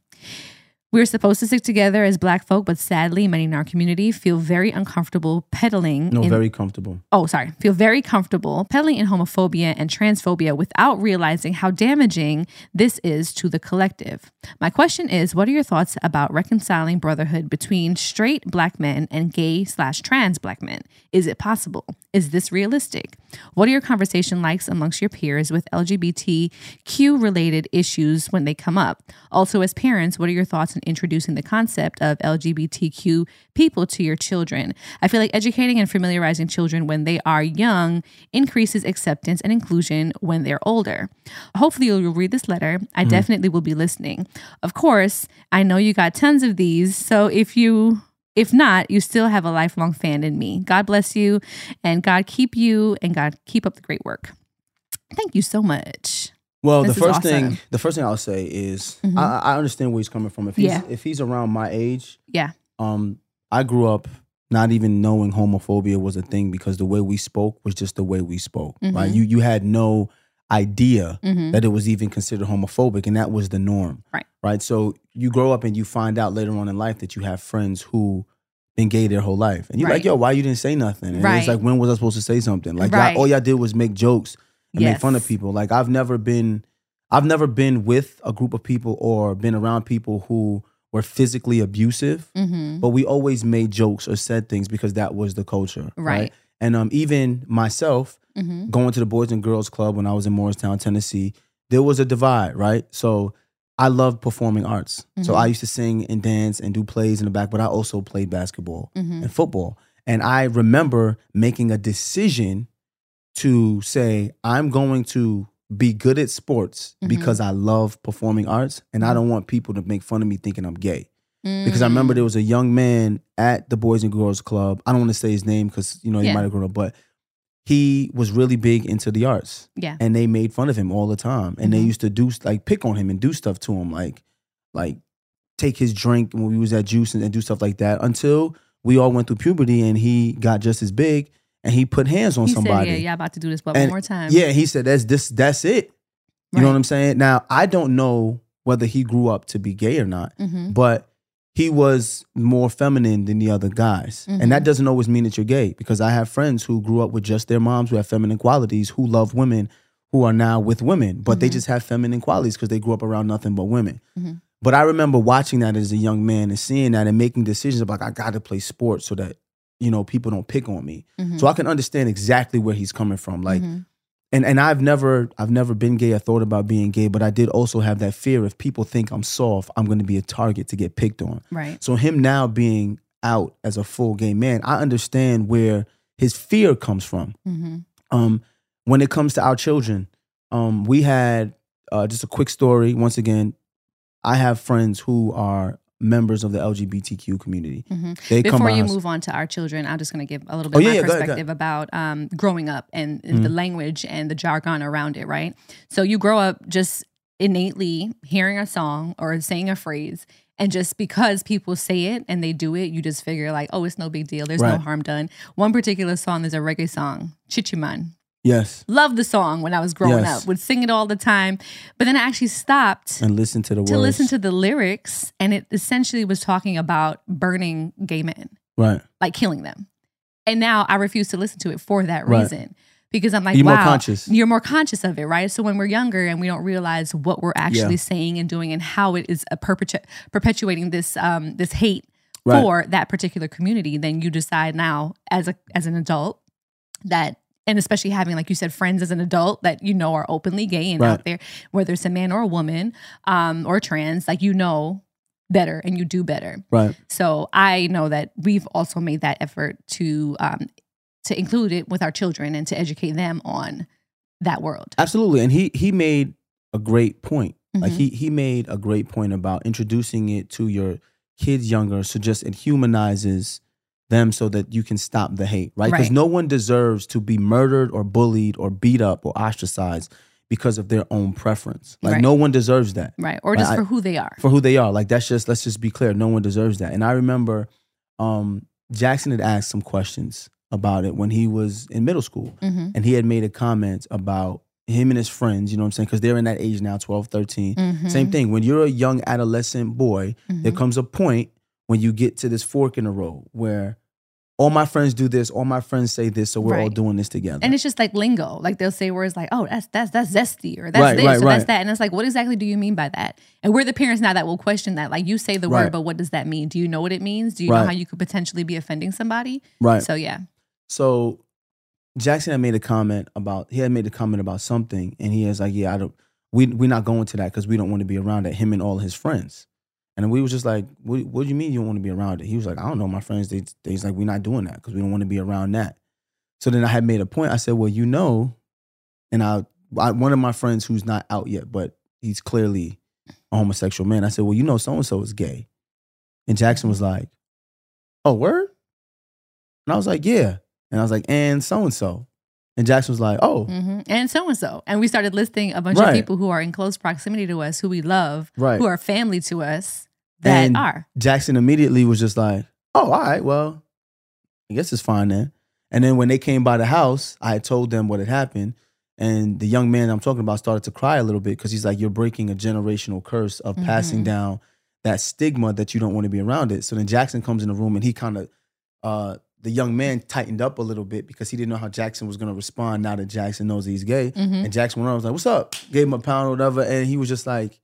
We're supposed to stick together as black folk, but sadly, many in our community feel very uncomfortable peddling. No, in- very comfortable. oh, sorry, feel very comfortable peddling in homophobia and transphobia without realizing how damaging this is to the collective. My question is what are your thoughts about reconciling brotherhood between straight black men and gay slash trans black men? Is it possible? Is this realistic? What are your conversation likes amongst your peers with LGBTQ related issues when they come up? Also, as parents, what are your thoughts on introducing the concept of LGBTQ people to your children? I feel like educating and familiarizing children when they are young increases acceptance and inclusion when they're older. Hopefully, you'll read this letter. I mm-hmm. definitely will be listening. Of course, I know you got tons of these. So if you If not, you still have a lifelong fan in me. God bless you and God keep you and God keep up the great work. Thank you so much. Well, This the first awesome. thing, the first thing I'll say is, Mhm. I, I understand where he's coming from. If he's Yeah. if he's around my age, Yeah. um, I grew up not even knowing homophobia was a thing because the way we spoke was just the way we spoke. Right? Mhm. You you had no idea Mm-hmm. that it was even considered homophobic, and that was the norm. Right. Right. So you grow up and you find out later on in life that you have friends who been gay their whole life, and you're like, "Yo, why you didn't say nothing?" And Right. it's like, when was I supposed to say something? Like, Right. y'all, all y'all did was make jokes and make fun of people. Like, I've never been, I've never been with a group of people or been around people who were physically abusive, Mm-hmm. but we always made jokes or said things because that was the culture. Right. And um, even myself, Mm-hmm. going to the Boys and Girls Club when I was in Morristown, Tennessee, there was a divide, right? So I love performing arts. So Mhm. I used to sing and dance and do plays in the back, but I also played basketball Mm-hmm. and football. And I remember making a decision to say, I'm going to be good at sports Mhm. because I love performing arts and I Mhm. don't want people to make fun of me thinking I'm gay. Mm-hmm. Because I remember there was a young man at the Boys and Girls Club. I don't want to say his name because, you know, he Yeah. might have grown up, but he was really big into the arts Yeah. and they made fun of him all the time and they Mhm. used to do like pick on him and do stuff to him like like take his drink when we was at juice and, and do stuff like that until we all went through puberty and he got just as big and he put hands on He somebody said, "Yeah, y'all about to do this one And- more time." yeah he said that's this that's it you know what i'm saying now i don't know whether he grew up to be gay or not Mm-hmm. but he was more feminine than the other guys. And that Mhm. doesn't always mean that you're gay because I have friends who grew up with just their moms who have feminine qualities, who love women, who are now with women, but they Mhm. just have feminine qualities because they grew up around nothing but women. Mhm. But I remember watching that as a young man and seeing that and making decisions about, like, I got to play sports so that, you know, people don't pick on me. Mm-hmm. So I can understand exactly where he's coming from. Like, and and I've never I've never been gay I thought about being gay, but I did also have that fear if people think I'm soft, I'm going to be a target to get picked on. right. So him now being out as a full gay man, I understand where his fear comes from. Mm-hmm. Um, when it comes to our children, um, we had uh, just a quick story. Once again, I have friends who are members of the LGBTQ community. Mm-hmm. They Before you move on to our children, I'm just going to give a little Oh, bit yeah, of my yeah, go ahead, go perspective about um, growing up and the Mhm. language and the jargon around it, right? So you grow up just innately hearing a song or saying a phrase. And just because people say it and they do it, you just figure like, oh, it's no big deal. There's no harm done. One particular song is a reggae song, Chi Chi Man. Yes, Loved the song when I was growing Yes. up. Would sing it all the time. But then I actually stopped and listen to the to words. listen to the lyrics, and it essentially was talking about burning gay men, right. like killing them. And now I refuse to listen to it for that Right. reason because I'm like, You're wow, more conscious. you're more conscious of it, right? So when we're younger and we don't realize what we're actually Yeah. saying and doing and how it is a perpetu- perpetuating this um, this hate Right. for that particular community, then you decide now as a as an adult that and especially having like you said friends as an adult that you know are openly gay and Right. out there whether it's a man or a woman um, or trans like you know better and you do better Right. so i know that we've also made that effort to um, to include it with our children and to educate them on that world Absolutely. And he he made a great point. Like Mhm. he he made a great point about introducing it to your kids younger so just it humanizes them so that you can stop the hate, right? Because Right. no one deserves to be murdered or bullied or beat up or ostracized because of their own preference. Like Right. no one deserves that right or just I- for who they are for who they are. Like that's just let's just be clear. No one deserves that. And I remember um Jackson had asked some questions about it when he was in middle school mm-hmm. and he had made a comment about him and his friends, you know what I'm saying? Because they're in that age now, 12, 13. Mm-hmm. Same thing. When you're a young adolescent boy, there comes a point when you get to this fork in the road where all my friends do this, all my friends say this, so we're all doing this together. and it's just like lingo. Like they'll say words like, "Oh, that's that's that's zesty," or "That's Right, this," right, or "That's that," and it's like, what exactly do you mean by that? And we're the parents now that will question that. Like, you say the Right. word, but what does that mean? Do you know what it means? Do you know how you could potentially be offending somebody? right. So yeah, So Jackson had made a comment about he had made a comment about something, and he was like, "Yeah, I don't. We we're not going to that because we don't want to be around that. Him and all his friends." And we was just like, "What, what do you mean you don't want to be around it?" He was like, "I don't know, my friends. They they's like, we're not doing that because we don't want to be around that." So then I had made a point. I said, "Well, you know," and I, I one of my friends who's not out yet, but he's clearly a homosexual man. I said, "Well, you know, so and so is gay," and Jackson was like, oh, word? And I was like, yeah. And I was like, and so and so and Jackson was like, oh, hmm And so and so. And we started listing a bunch Right. of people who are in close proximity to us, who we love, right. who are family to us that And are. Jackson immediately was just like, oh, all right, well, I guess it's fine then. And then when they came by the house, I had told them what had happened. And the young man I'm talking about started to cry a little bit because he's like, you're breaking a generational curse of passing Mhm. down that stigma that you don't want to be around it. So then Jackson comes in the room and he kind of, uh, the young man tightened up a little bit because he didn't know how Jackson was going to respond now that Jackson knows he's gay. Mhm. And Jackson went on, and was like, what's up? Gave him a pound or whatever. And he was just like,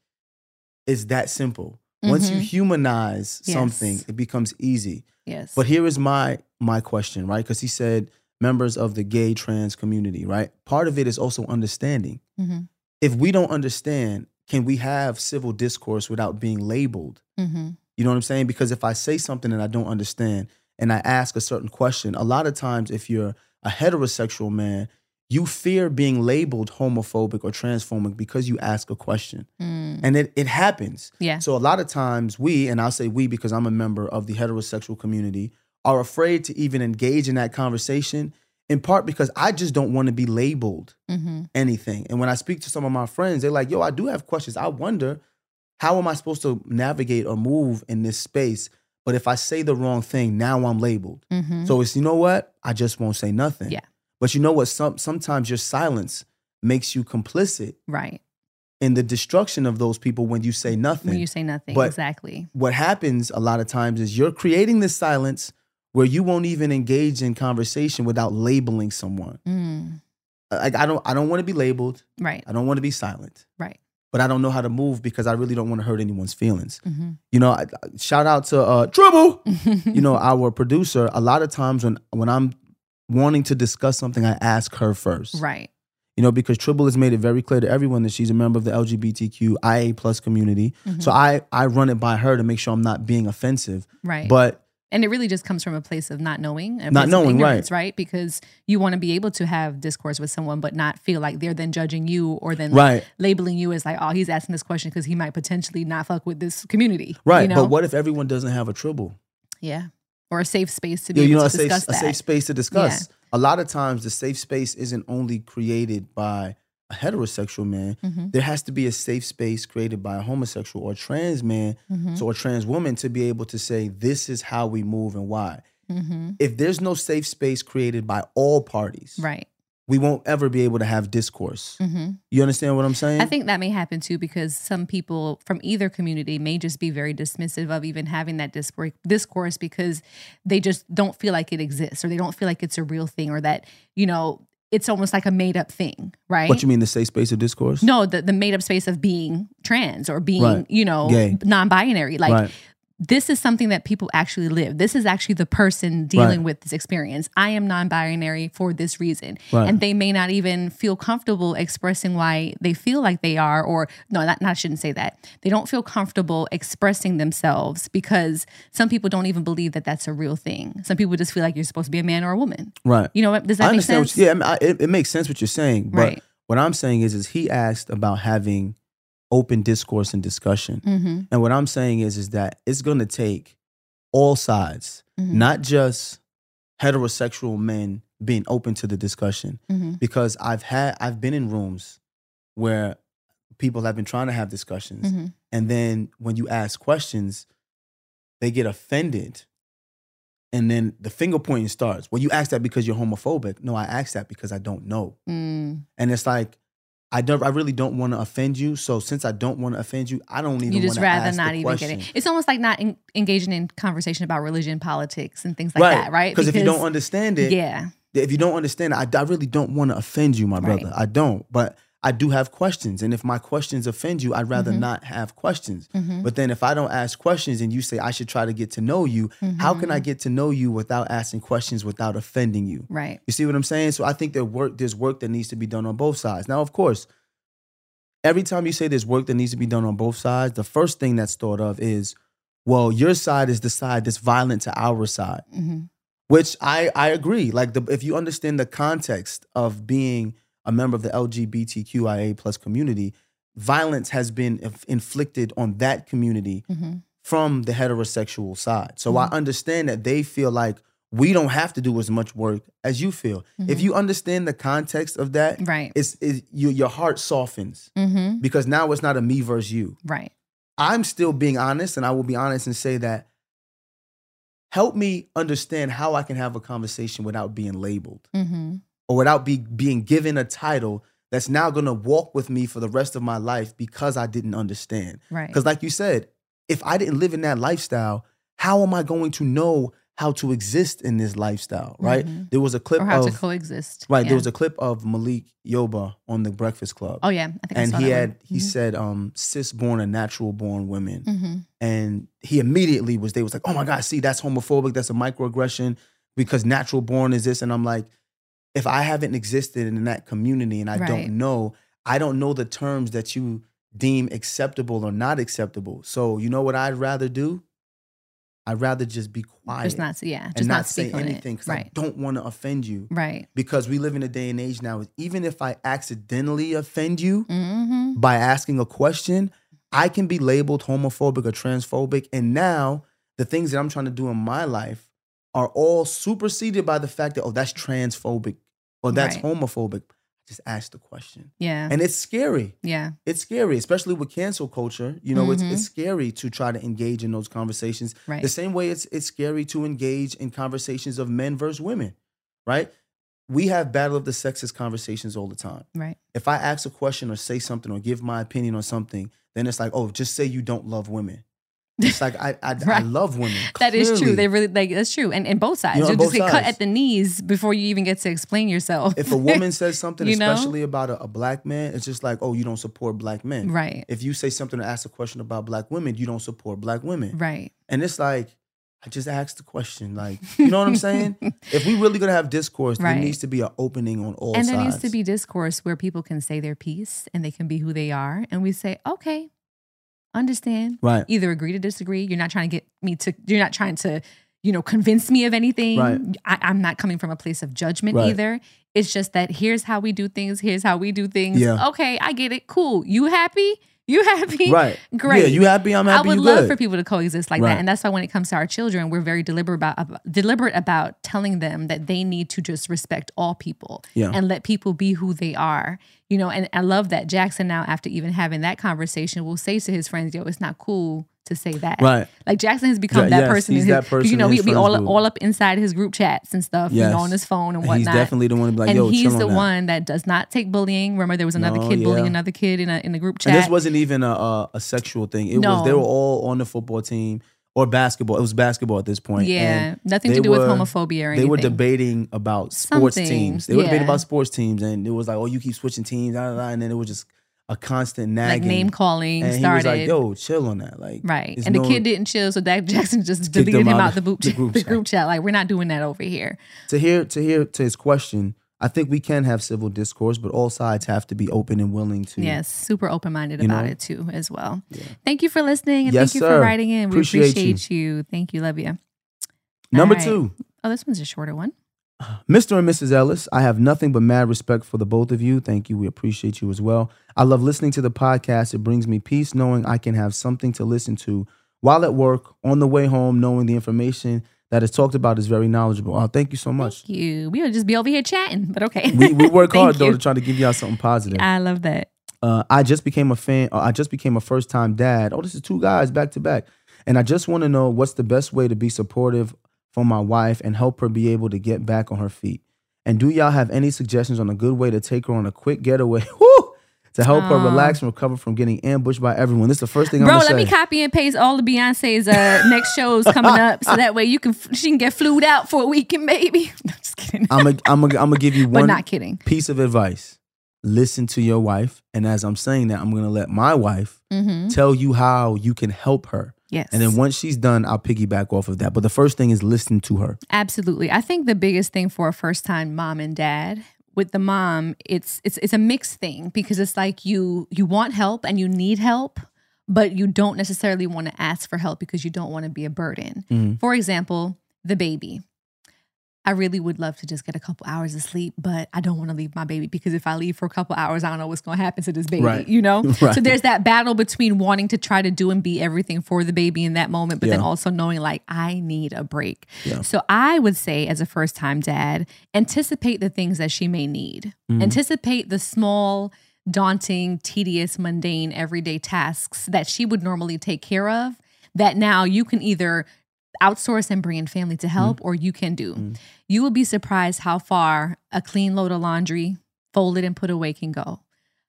it's that simple. Once you Mhm. humanize Yes. something, it becomes easy. Yes. But here is my my question, right? Because he said members of the gay trans community, right? Part of it is also understanding. hmm If we don't understand, can we have civil discourse without being labeled? hmm You know what I'm saying? Because if I say something that I don't understand and I ask a certain question, a lot of times if you're a heterosexual man, you fear being labeled homophobic or transphobic because you ask a question. Mm. And it, it happens. Yeah. So a lot of times we, and I'll say we because I'm a member of the heterosexual community, are afraid to even engage in that conversation, in part because I just don't want to be labeled hmm anything. And when I speak to some of my friends, they're like, yo, I do have questions. I wonder how am I supposed to navigate or move in this space? But if I say the wrong thing, now I'm labeled. hmm So it's you know what? I just won't say nothing. Yeah. But you know what? Some sometimes your silence makes you complicit right. in the destruction of those people when you say nothing When you say nothing. But- exactly. what happens a lot of times is you're creating this silence where you won't even engage in conversation without labeling someone. Mm. Like I don't I don't want to be labeled. Right. I don't want to be silent. Right. But I don't know how to move because I really don't want to hurt anyone's feelings. hmm You know, I, shout out to uh Trouble, you know, our producer. A lot of times when when I'm wanting to discuss something, I ask her first. right. You know, because Tribble has made it very clear to everyone that she's a member of the LGBTQIA plus community. Mhm. So I I run it by her to make sure I'm not being offensive. right. But and it really just comes from a place of not knowing, a Not knowing, right. right? Because you want to be able to have discourse with someone, but not feel like they're then judging you or then right, labeling you as like, oh, he's asking this question because he might potentially not fuck with this community, right. You know? But what if everyone doesn't have a Tribble? yeah, or a safe space to be You, you able know, a safe, a safe space to discuss. A lot of times, the safe space isn't only created by a heterosexual man. Mhm. There has to be a safe space created by a homosexual or trans man, Mhm. so a trans woman to be able to say, "This is how we move and why." Mhm. If there's no safe space created by all parties, Right. we won't ever be able to have discourse. hmm You understand what I'm saying? I think that may happen too because some people from either community may just be very dismissive of even having that discourse because they just don't feel like it exists or they don't feel like it's a real thing or that, you know, it's almost like a made up thing, right? What you mean the safe space of discourse? no, the, the made up space of being trans or being, Right. you know, Gay. non binary. Like, right. This is something that people actually live. This is actually the person dealing Right. with this experience. I am non binary for this reason. Right. And they may not even feel comfortable expressing why they feel like they are, or no, not, not I shouldn't say that. They don't feel comfortable expressing themselves because some people don't even believe that that's a real thing. Some people just feel like you're supposed to be a man or a woman. Right. You know what? Does that I make sense? What, yeah, I mean, I, it, it makes sense what you're saying. But Right. what I'm saying is, is he asked about having open discourse and discussion, Mm-hmm. and what I'm saying is, is that it's going to take all sides, Mhm. not just heterosexual men being open to the discussion. Mm-hmm. Because I've had, I've been in rooms where people have been trying to have discussions, Mm-hmm. and then when you ask questions, they get offended. And then the finger pointing starts. Well, you ask that because you're homophobic. No, I ask that because I don't know. Mm. And it's like, I don't, I really don't want to offend you. So since I don't want to offend you, I don't even You just rather ask not even question. get it. It's almost like not en- engaging in conversation about religion, politics, and things like right. that, right? Because if you don't understand it, yeah, if you don't understand it, I, I really don't want to offend you, my Right. brother. I don't. But I do have questions. And if my questions offend you, I'd rather Mhm. not have questions. Mhm. But then if I don't ask questions and you say I should try to get to know you, how can Mm-hmm. I get to know you without asking questions without offending you? right. You see what I'm saying? So I think that work there's work that needs to be done on both sides. Now, of course, every time you say there's work that needs to be done on both sides, the first thing that's thought of is, well, your side is the side that's violent to our side. hmm Which I I agree. Like the if you understand the context of being a member of the LGBTQIA plus community, violence has been inf- inflicted on that community hmm from the heterosexual side. So Mm-hmm. I understand that they feel like we don't have to do as much work as you feel. If you understand the context of that, Mm-hmm. Right. it's, it's you, your heart softens Mm-hmm. because now it's not a me versus you. Right. I'm still being honest, and I will be honest and say that help me understand how I can have a conversation without being labeled Mm-hmm. Or without be, being given a title that's now going to walk with me for the rest of my life because I didn't understand. Right. Because, like you said, if I didn't live in that lifestyle, how am I going to know how to exist in this lifestyle? Right? Mhm. There was a clip Or how of to coexist. right. Yeah. There was a clip of Malik Yoba on the Breakfast Club, Oh yeah. I think I and he had one. he said, um, "cis born and natural born women." Mhm. and he immediately was they was like, oh my god, see that's homophobic, that's a microaggression because natural born is this, and I'm like, if I haven't existed in that community and I Right. don't know, I don't know the terms that you deem acceptable or not acceptable. So you know what I'd rather do? I'd rather just be quiet Just not. Yeah. Just and not, not, say speak on it. anything because I Right. don't want to offend you. Right. Because we live in a day and age now, even if I accidentally offend you, Mm-hmm. by asking a question, I can be labeled homophobic or transphobic. And now the things that I'm trying to do in my life are all superseded by the fact that, oh, that's transphobic or that's Right. homophobic. Just ask the question. Yeah. And it's scary. yeah. It's scary, especially with cancel culture. You know, Mhm. it's it's scary to try to engage in those conversations. Right. The same way it's it's scary to engage in conversations of men versus women, right? We have battle of the sexes conversations all the time Right. if I ask a question or say something or give my opinion on something, then it's like, oh, just say you don't love women. It's like I I, I love women. That is true. clearly. They really like that's true. And and both sides. You know, You'll just get cut at the knees before you even get to explain yourself. if a woman says something, You know? especially about a, a black man, it's just like, oh, you don't support black men. right. If you say something or ask a question about black women, you don't support black women. Right. And it's like, I just asked the question. Like, you know what I'm saying? if we really gonna have discourse, Right. there needs to be an opening on all and sides. there needs to be discourse where people can say their piece and they can be who they are. And we say, okay, understand. right. Either agree to disagree. You're not trying to get me to, you're not trying to, you know, convince me of anything. Right. I, I'm not coming from a place of judgment Right. either. It's just that here's how we do things. Here's how we do things. Yeah. Okay, I get it. Cool. You happy? You happy? Right. Great. Yeah, you happy? I'm happy. I would love good. for people to coexist like Right. that, and that's why when it comes to our children, we're very deliberate about, about deliberate about telling them that they need to just respect all people Yeah. and let people be who they are. You know, and I love that Jackson now, after even having that conversation, will say to his friends, "Yo, it's not cool to say that." Right. Like Jackson has become Ja- that yes, person. he's his, that person You know, his be all group. all up inside his group chats and stuff. You know, on his phone and And whatnot. he's definitely the one to be like, and he's the on that. one that does not take bullying. Remember, there was another No, kid bullying another kid in a in the group chat. And this wasn't even a, a, a sexual thing. It was they were all on the football team or basketball. It was basketball at this point. yeah, And nothing to do with homophobia or anything. They were debating about sports Something, teams. They were debating about sports teams, and it was like, oh, you keep switching teams, da, da, da, and then it was just a constant like nagging. name calling and started. he was like, yo, chill on that. Like, right. And the kid didn't chill, so Dak Jackson just deleted him him out out the, group, the group the group chat. Like, we're not doing that over here. to hear to hear to his question. I think we can have civil discourse, but all sides have to be open and willing to. Yes, super open minded about know? it too, as well. Thank you for listening and Yes, thank you sir. for writing in. We Appreciate appreciate, you. Thank you. Love you. Number right. two, Oh, this one's a shorter one. Mr. and Mrs. Ellis, I have nothing but mad respect for the both of you. Thank you. We appreciate you as well. I love listening to the podcast. It brings me peace knowing I can have something to listen to while at work, on the way home, knowing the information that is talked about is very knowledgeable. Oh, thank you so much. Thank you. We would just be over here chatting, but okay. We, we work hard though you. to try to give y'all something positive. I love that. Uh, I just became a fan. I just became a first time dad. Oh, this is two guys back to back. And I just want to know what's the best way to be supportive for my wife and help her be able to get back on her feet. And do y'all have any suggestions on a good way to take her on a quick getaway Woo! To help her relax and recover from getting ambushed by everyone? This is the first thing Bro, I'm let gonna me copy and paste all of Beyonce's uh, next shows coming up, so that way you can she can get flued out for a weekend, maybe. I'm just kidding, I'm gonna I'm gonna I'm gonna give you but one not kidding. piece of advice. Listen to your wife, and as I'm saying that, I'm gonna let my wife Mm-hmm. tell you how you can help her. Yes, And then once she's done, I'll piggyback off of that. But the first thing is listen to her. Absolutely. I think the biggest thing for a first time mom and dad with the mom, it's it's it's a mixed thing because it's like you you want help and you need help, but you don't necessarily want to ask for help because you don't want to be a burden. Mhm. For example, the baby. I really would love to just get a couple hours of sleep, but I don't want to leave my baby because if I leave for a couple hours, I don't know what's going to happen to this baby, Right. you know? Right. So there's that battle between wanting to try to do and be everything for the baby in that moment, but then also knowing like I need a break. Yeah. So I would say, as a first time dad, anticipate the things that she may need, Mm-hmm. anticipate the small, daunting, tedious, mundane, everyday tasks that she would normally take care of that now you can either outsource and bring in family to help mm. or you can do. Mm. You will be surprised how far a clean load of laundry, folded and put away, can go,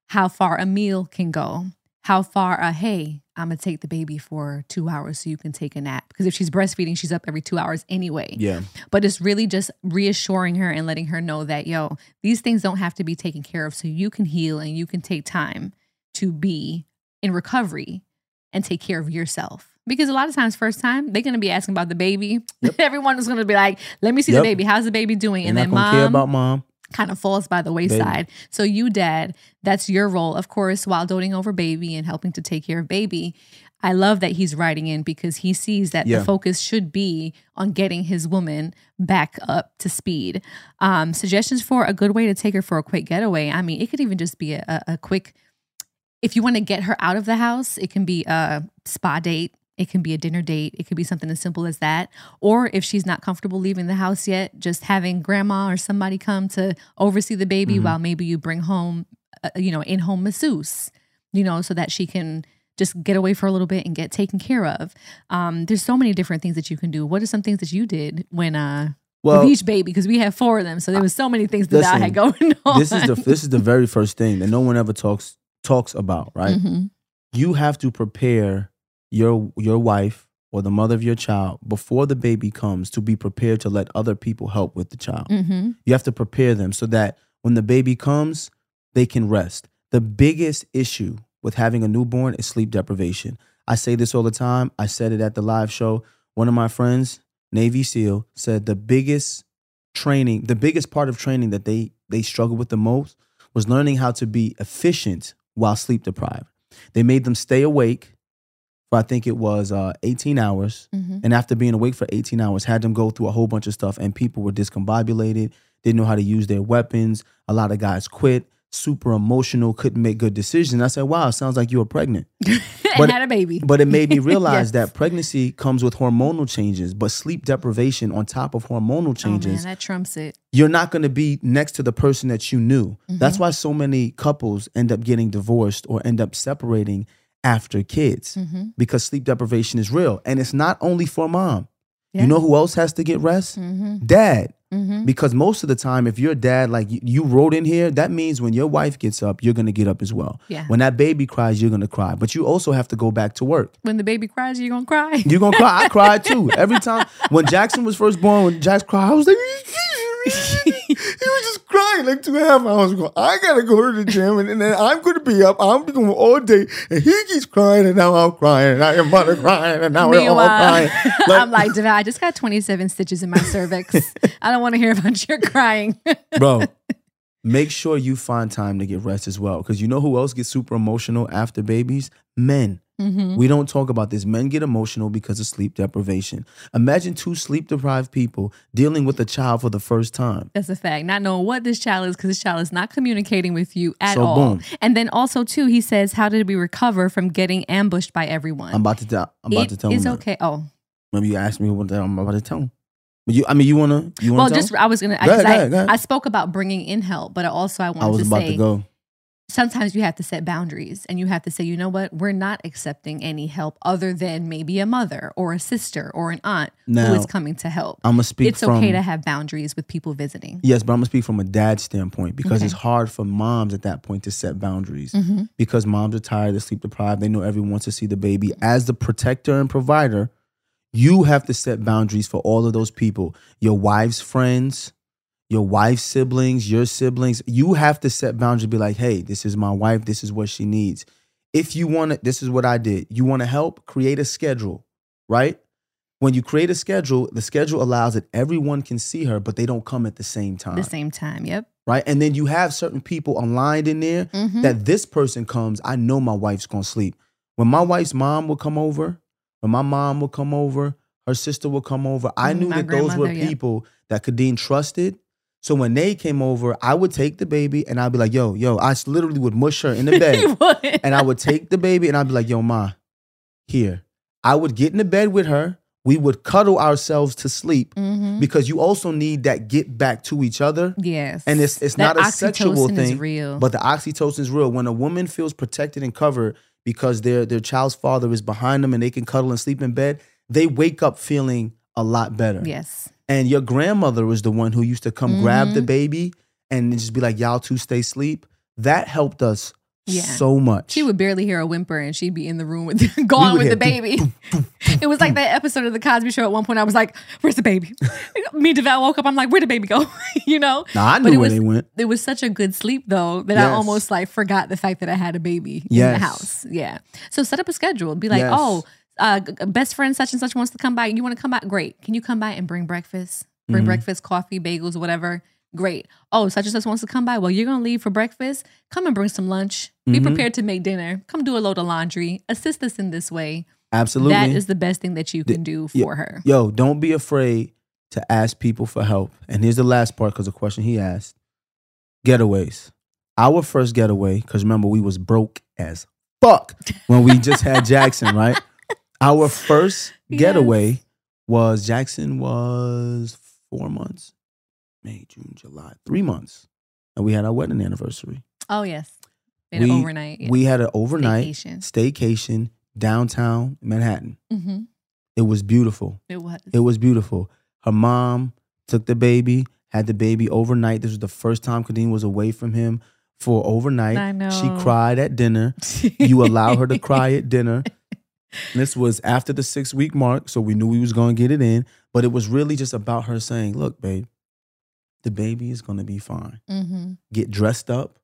how far a meal can go, how far a hey, I'm gonna take the baby for two hours so you can take a nap. Because if she's breastfeeding, she's up every two hours anyway Yeah. but it's really just reassuring her and letting her know that yo these things don't have to be taken care of so you can heal and you can take time to be in recovery and take care of yourself because a lot of times first time they're going to be asking about the baby everyone is going to be like let me see Yep. the baby how's the baby doing They're and then gonna care mom about mom. kind of falls by the wayside. So you, dad, that's your role, of course, while doting over baby and helping to take care of baby. I love that he's writing in because he sees that Yeah. the focus should be on getting his woman back up to speed. Um, suggestions for a good way to take her for a quick getaway. I mean, it could even just be a, a, a quick. If you want to get her out of the house, it can be a spa date. It can be a dinner date. It could be something as simple as that. Or if she's not comfortable leaving the house yet, just having grandma or somebody come to oversee the baby while maybe you bring home, uh, you know, in home masseuse, you know, so that she can just get away for a little bit and get taken care of. Um, there's so many different things that you can do. What are some things that you did when, uh, Well, with each baby? Because we have four of them, so there was so many things that I had going on. this is the this is the very first thing that no one ever talks talks about, right? Mhm. You have to prepare your your wife or the mother of your child before the baby comes to be prepared to let other people help with the child. Mhm. You have to prepare them so that when the baby comes, they can rest. The biggest issue with having a newborn is sleep deprivation. I say this all the time. I said it at the live show. One of my friends, Navy SEAL, said the biggest training, the biggest part of training that they they struggle with the most was learning how to be efficient while sleep deprived. They made them stay awake for I think it was uh, 18 hours Mhm. and after being awake for 18 hours had them go through a whole bunch of stuff and people were discombobulated didn't know how to use their weapons a lot of guys quit super emotional couldn't make good decisions i said wow it sounds like you were pregnant and But- had a baby. but it made me realize Yes. that pregnancy comes with hormonal changes but sleep deprivation on top of hormonal oh man, changes that trumps it. you're not going to be next to the person that you knew. That's Mm-hmm. why so many couples end up getting divorced or end up separating after kids Mm-hmm. because sleep deprivation is real. And it's not only for mom. Yeah. You know who else has to get rest? Mm-hmm. Dad. Mm-hmm. Because most of the time, if your dad, like you, you wrote in here, that means when your wife gets up, you're going to get up as well. Yeah. When that baby cries, you're going to cry. But you also have to go back to work. When the baby cries, you're gonna cry. You're going to cry. I cried too. Every time. When Jackson was first born, when Jackson cried, I was like, he was just crying like two and a half hours ago. I gotta go to the gym and, then I'm gonna be up. I'm going all day, and he keeps crying, and now I'm crying, and I am mother crying, and now we're all Meanwhile, crying. I'm like, Devin, I just got 27 stitches in my cervix. I don't want to hear about your crying. bro. Make sure you find time to get rest as well, because you know who else gets super emotional after babies? Men. Mm-hmm. We don't talk about this. Men get emotional because of sleep deprivation. Imagine two sleep deprived people dealing with a child for the first time. That's a fact. Not knowing what this child is because this child is not communicating with you at So, all. boom. And then also too, he says, "How did we recover from getting ambushed by everyone?" I'm about to tell. I'm about It to tell that. okay. Oh, remember you asked me what I'm about to tell him. But you, I mean, you wanna, you wanna? well, just him? I was gonna. I, Go ahead, 'cause go ahead, go ahead. I spoke about bringing in help, but also I wanted I was to about say to go. Sometimes you have to set boundaries and you have to say, you know what, we're not accepting any help other than maybe a mother or a sister or an aunt who Now, is coming to help. I'm gonna speak it's from. okay to have boundaries with people visiting. Yes, but I'm gonna speak from a dad standpoint because Okay. it's hard for moms at that point to set boundaries Mm-hmm. because moms are tired, they're sleep deprived, they know everyone wants to see the baby. As the protector and provider, you have to set boundaries for all of those people, your wife's friends, your wife's siblings, your siblings. You have to set boundaries. Be like, hey, this is my wife. This is what she needs. If you want to, this is what I did. You want to help? Create a schedule, right? When you create a schedule, the schedule allows that everyone can see her, but they don't come at the same time The same time. Yep. right? And then you have certain people aligned in there Mhm. that this person comes, I know my wife's gonna sleep. When my wife's mom would come over, when my mom would come over, her sister would come over, I Mhm, knew my that those were people that Kadeen trusted. So when they came over, I would take the baby and I'd be like, yo, yo, I literally would mush her in the bed. And I would take the baby and I'd be like, yo, ma, here. I would get in the bed with her. We would cuddle ourselves to sleep Mhm. because you also need that get back to each other. Yes. And it's it's That not a sexual thing, Is real. but the oxytocin is real. When a woman feels protected and covered because their their child's father is behind them and they can cuddle and sleep in bed, they wake up feeling a lot better. yes. And your grandmother was the one who used to come grab Mm-hmm. the baby and just be like, "Y'all two stay sleep." That helped us Yeah. so much. She would barely hear a whimper and she'd be in the room with gone with the baby. it was like that episode of the Cosby show at one point. I was like, Where's the baby? Me and Devale woke up, I'm like, Where'd the baby go? you know? Nah, I But knew it where was- they went. It was such a good sleep though that I almost like forgot the fact that I had a baby in the house. Yeah. So set up a schedule. Be like, Yes. oh, uh, best friend such and such wants to come by. You want to come by? Great. Can you come by and bring breakfast? Bring Mhm. breakfast, coffee, bagels, whatever. Great. Oh, such and such wants to come by. Well, you're gonna leave for breakfast. Come and bring some lunch. Be Mhm. prepared to make dinner. Come do a load of laundry. Assist us in this way. Absolutely. That is the best thing that you can do for her. Yo, don't be afraid to ask people for help. And here's the last part because the question he asked. Getaways. Our first getaway, because remember, we was broke as fuck when we just had Jackson, right? Our first Yes. getaway was Jackson was four months. May, June, July, three months. And we had our wedding anniversary. Oh yes. In We- overnight. We had an overnight Vacation. staycation downtown Manhattan. hmm It was beautiful. It was. It was beautiful. Her mom took the baby, had the baby overnight. This was the first time Kadeen was away from him for overnight. I know. She cried at dinner. You allow her to cry at dinner. This was after the six week mark, so we knew we was gonna get it in. But it was really just about her saying, "Look, babe, the baby is gonna be fine. hmm Get dressed up,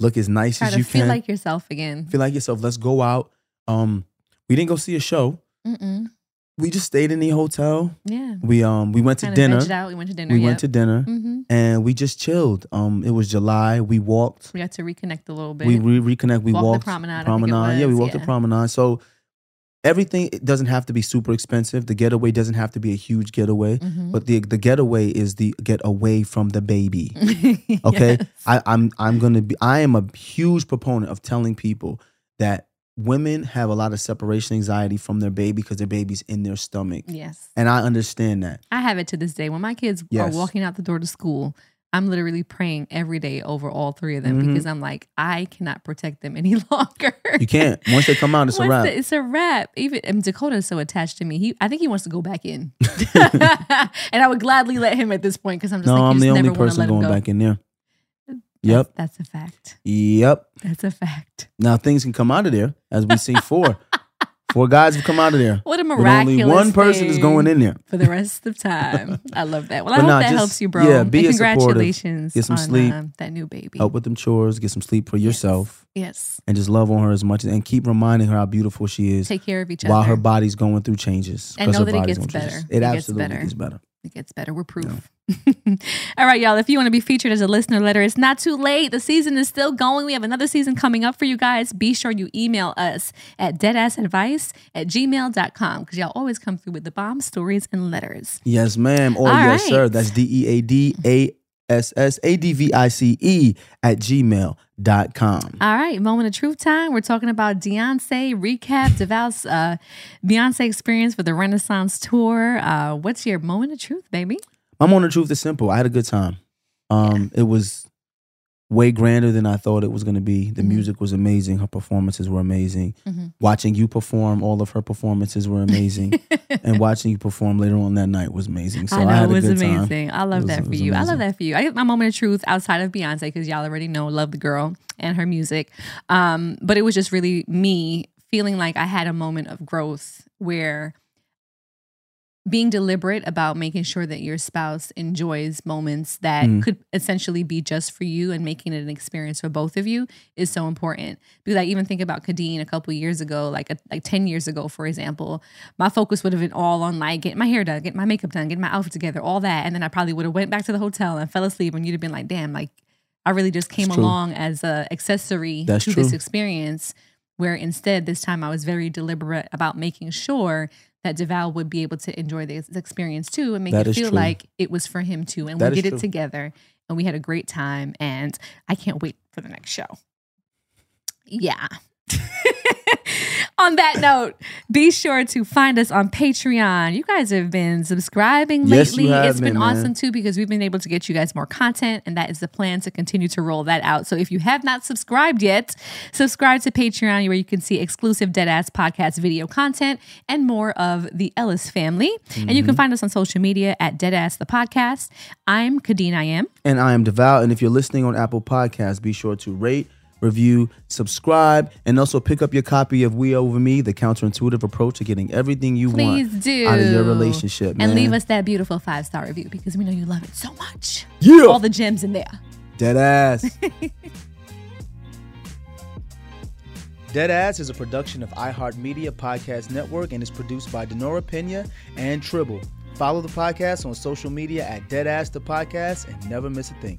look as nice Try as you feel can. Feel like yourself again. feel like yourself. Let's go out." Um, we didn't go see a show. Mm-mm. We just stayed in the hotel. Yeah. We um we went to Kind dinner. out. We went to dinner. We yep. went to dinner hmm and we just chilled. Um, it was July. We walked. We got to reconnect a little bit. We re- reconnect. We Walked the walked promenade, think it Promenade. yeah, we walked yeah. the promenade. So everything it doesn't have to be super expensive. The getaway doesn't have to be a huge getaway, Mhm. but the the getaway is the get away from the baby. Okay, Yes. I, I'm I'm gonna be. I am a huge proponent of telling people that women have a lot of separation anxiety from their baby because their baby's in their stomach, Yes. and I understand that. I have it to this day. When my kids Yes. are walking out the door to school, I'm literally praying every day over all three of them Mhm. because I'm like, I cannot protect them any longer. You can't. Once they come out, it's a wrap. the- it's a wrap. Even and Dakota is so attached to me. He, I think he wants to go back in, and I would gladly let him at this point because I'm just no, like, I'm the only never person going go. back in there. That's- Yep. that's a fact. Yep. That's a fact. Now things can come out of there, as we see four. Four guys have come out of there. What a But miraculous! only one person is going in there. for the rest of time. I love that. Well, I But hope nah, that just- helps you, bro. yeah, be and congratulations. Get some on, sleep. um, that new baby. Help with them chores, get some sleep for yourself, Yes. and just love on her as much and keep reminding her how beautiful she is Take care of each while other. While her body's going through changes. And know that it gets better. It, It gets absolutely better. gets better. It gets better. We're proof. All right, y'all. If you want to be featured as a listener letter, it's not too late. The season is still going. We have another season coming up for you guys. Be sure you email us at deadassadvice at gmail.com because y'all always come through with the bomb stories and letters. Yes, ma'am. Or All yes, right. sir. That's D E A D A S S A D V I C E at gmail.com. All right, moment of truth time. We're talking about Beyonce recap, Devale's uh, Beyonce experience for the Renaissance tour. Uh, what's your moment of truth, baby? My moment of truth is simple. I had a good time. Um, It was way grander than I thought it was going to be. The Mhm. music was amazing. Her performances were amazing. Mhm. Watching you perform, all of her performances were amazing. and watching you perform later on that night was amazing. So I I, know had it a was good time. amazing. I love was- that for you. I love that for you. I get my moment of truth outside of Beyonce because y'all already know, love the girl and her music. Um, but it was just really me feeling like I had a moment of growth where being deliberate about making sure that your spouse enjoys moments that Mm. could essentially be just for you and making it an experience for both of you is so important. Because I even think about Kadeen a couple years ago, like a, like 10 years ago, for example, my focus would have been all on like getting my hair done, getting my makeup done, getting my outfit together, all that. And then I probably would have went back to the hotel and fell asleep and you'd have been like, damn, like I really just came That's true. along as a accessory That's to this experience where instead this time I was very deliberate about making sure that Devale would be able to enjoy this experience too and make That it feel true. like it was for him too. And That we did true. it together and we had a great time. And I can't wait for the next show. Yeah. on that note, be sure to find us on Patreon. You guys have been subscribing Yes, lately. it's been been, awesome too because we've been able to get you guys more content, and that is the plan to continue to roll that out. So if you have not subscribed yet, subscribe to Patreon where you can see exclusive Deadass podcast video content and more of the Ellis family. And you Mm-hmm. can find us on social media at Deadass the podcast. I'm Kadeen I am. And I am Devale. And if you're listening on Apple Podcasts, be sure to rate, review, subscribe, and also pick up your copy of We Over Me, the counterintuitive approach to getting everything you Please want do out of your relationship. Man. and leave us that beautiful five star review because we know you love it so much. Yeah. All the gems in there. Dead ass. Deadass is a production of iHeartMedia Podcast Network and is produced by Denora Pena and Tribble. Follow the podcast on social media at Deadass the Podcast and never miss a thing.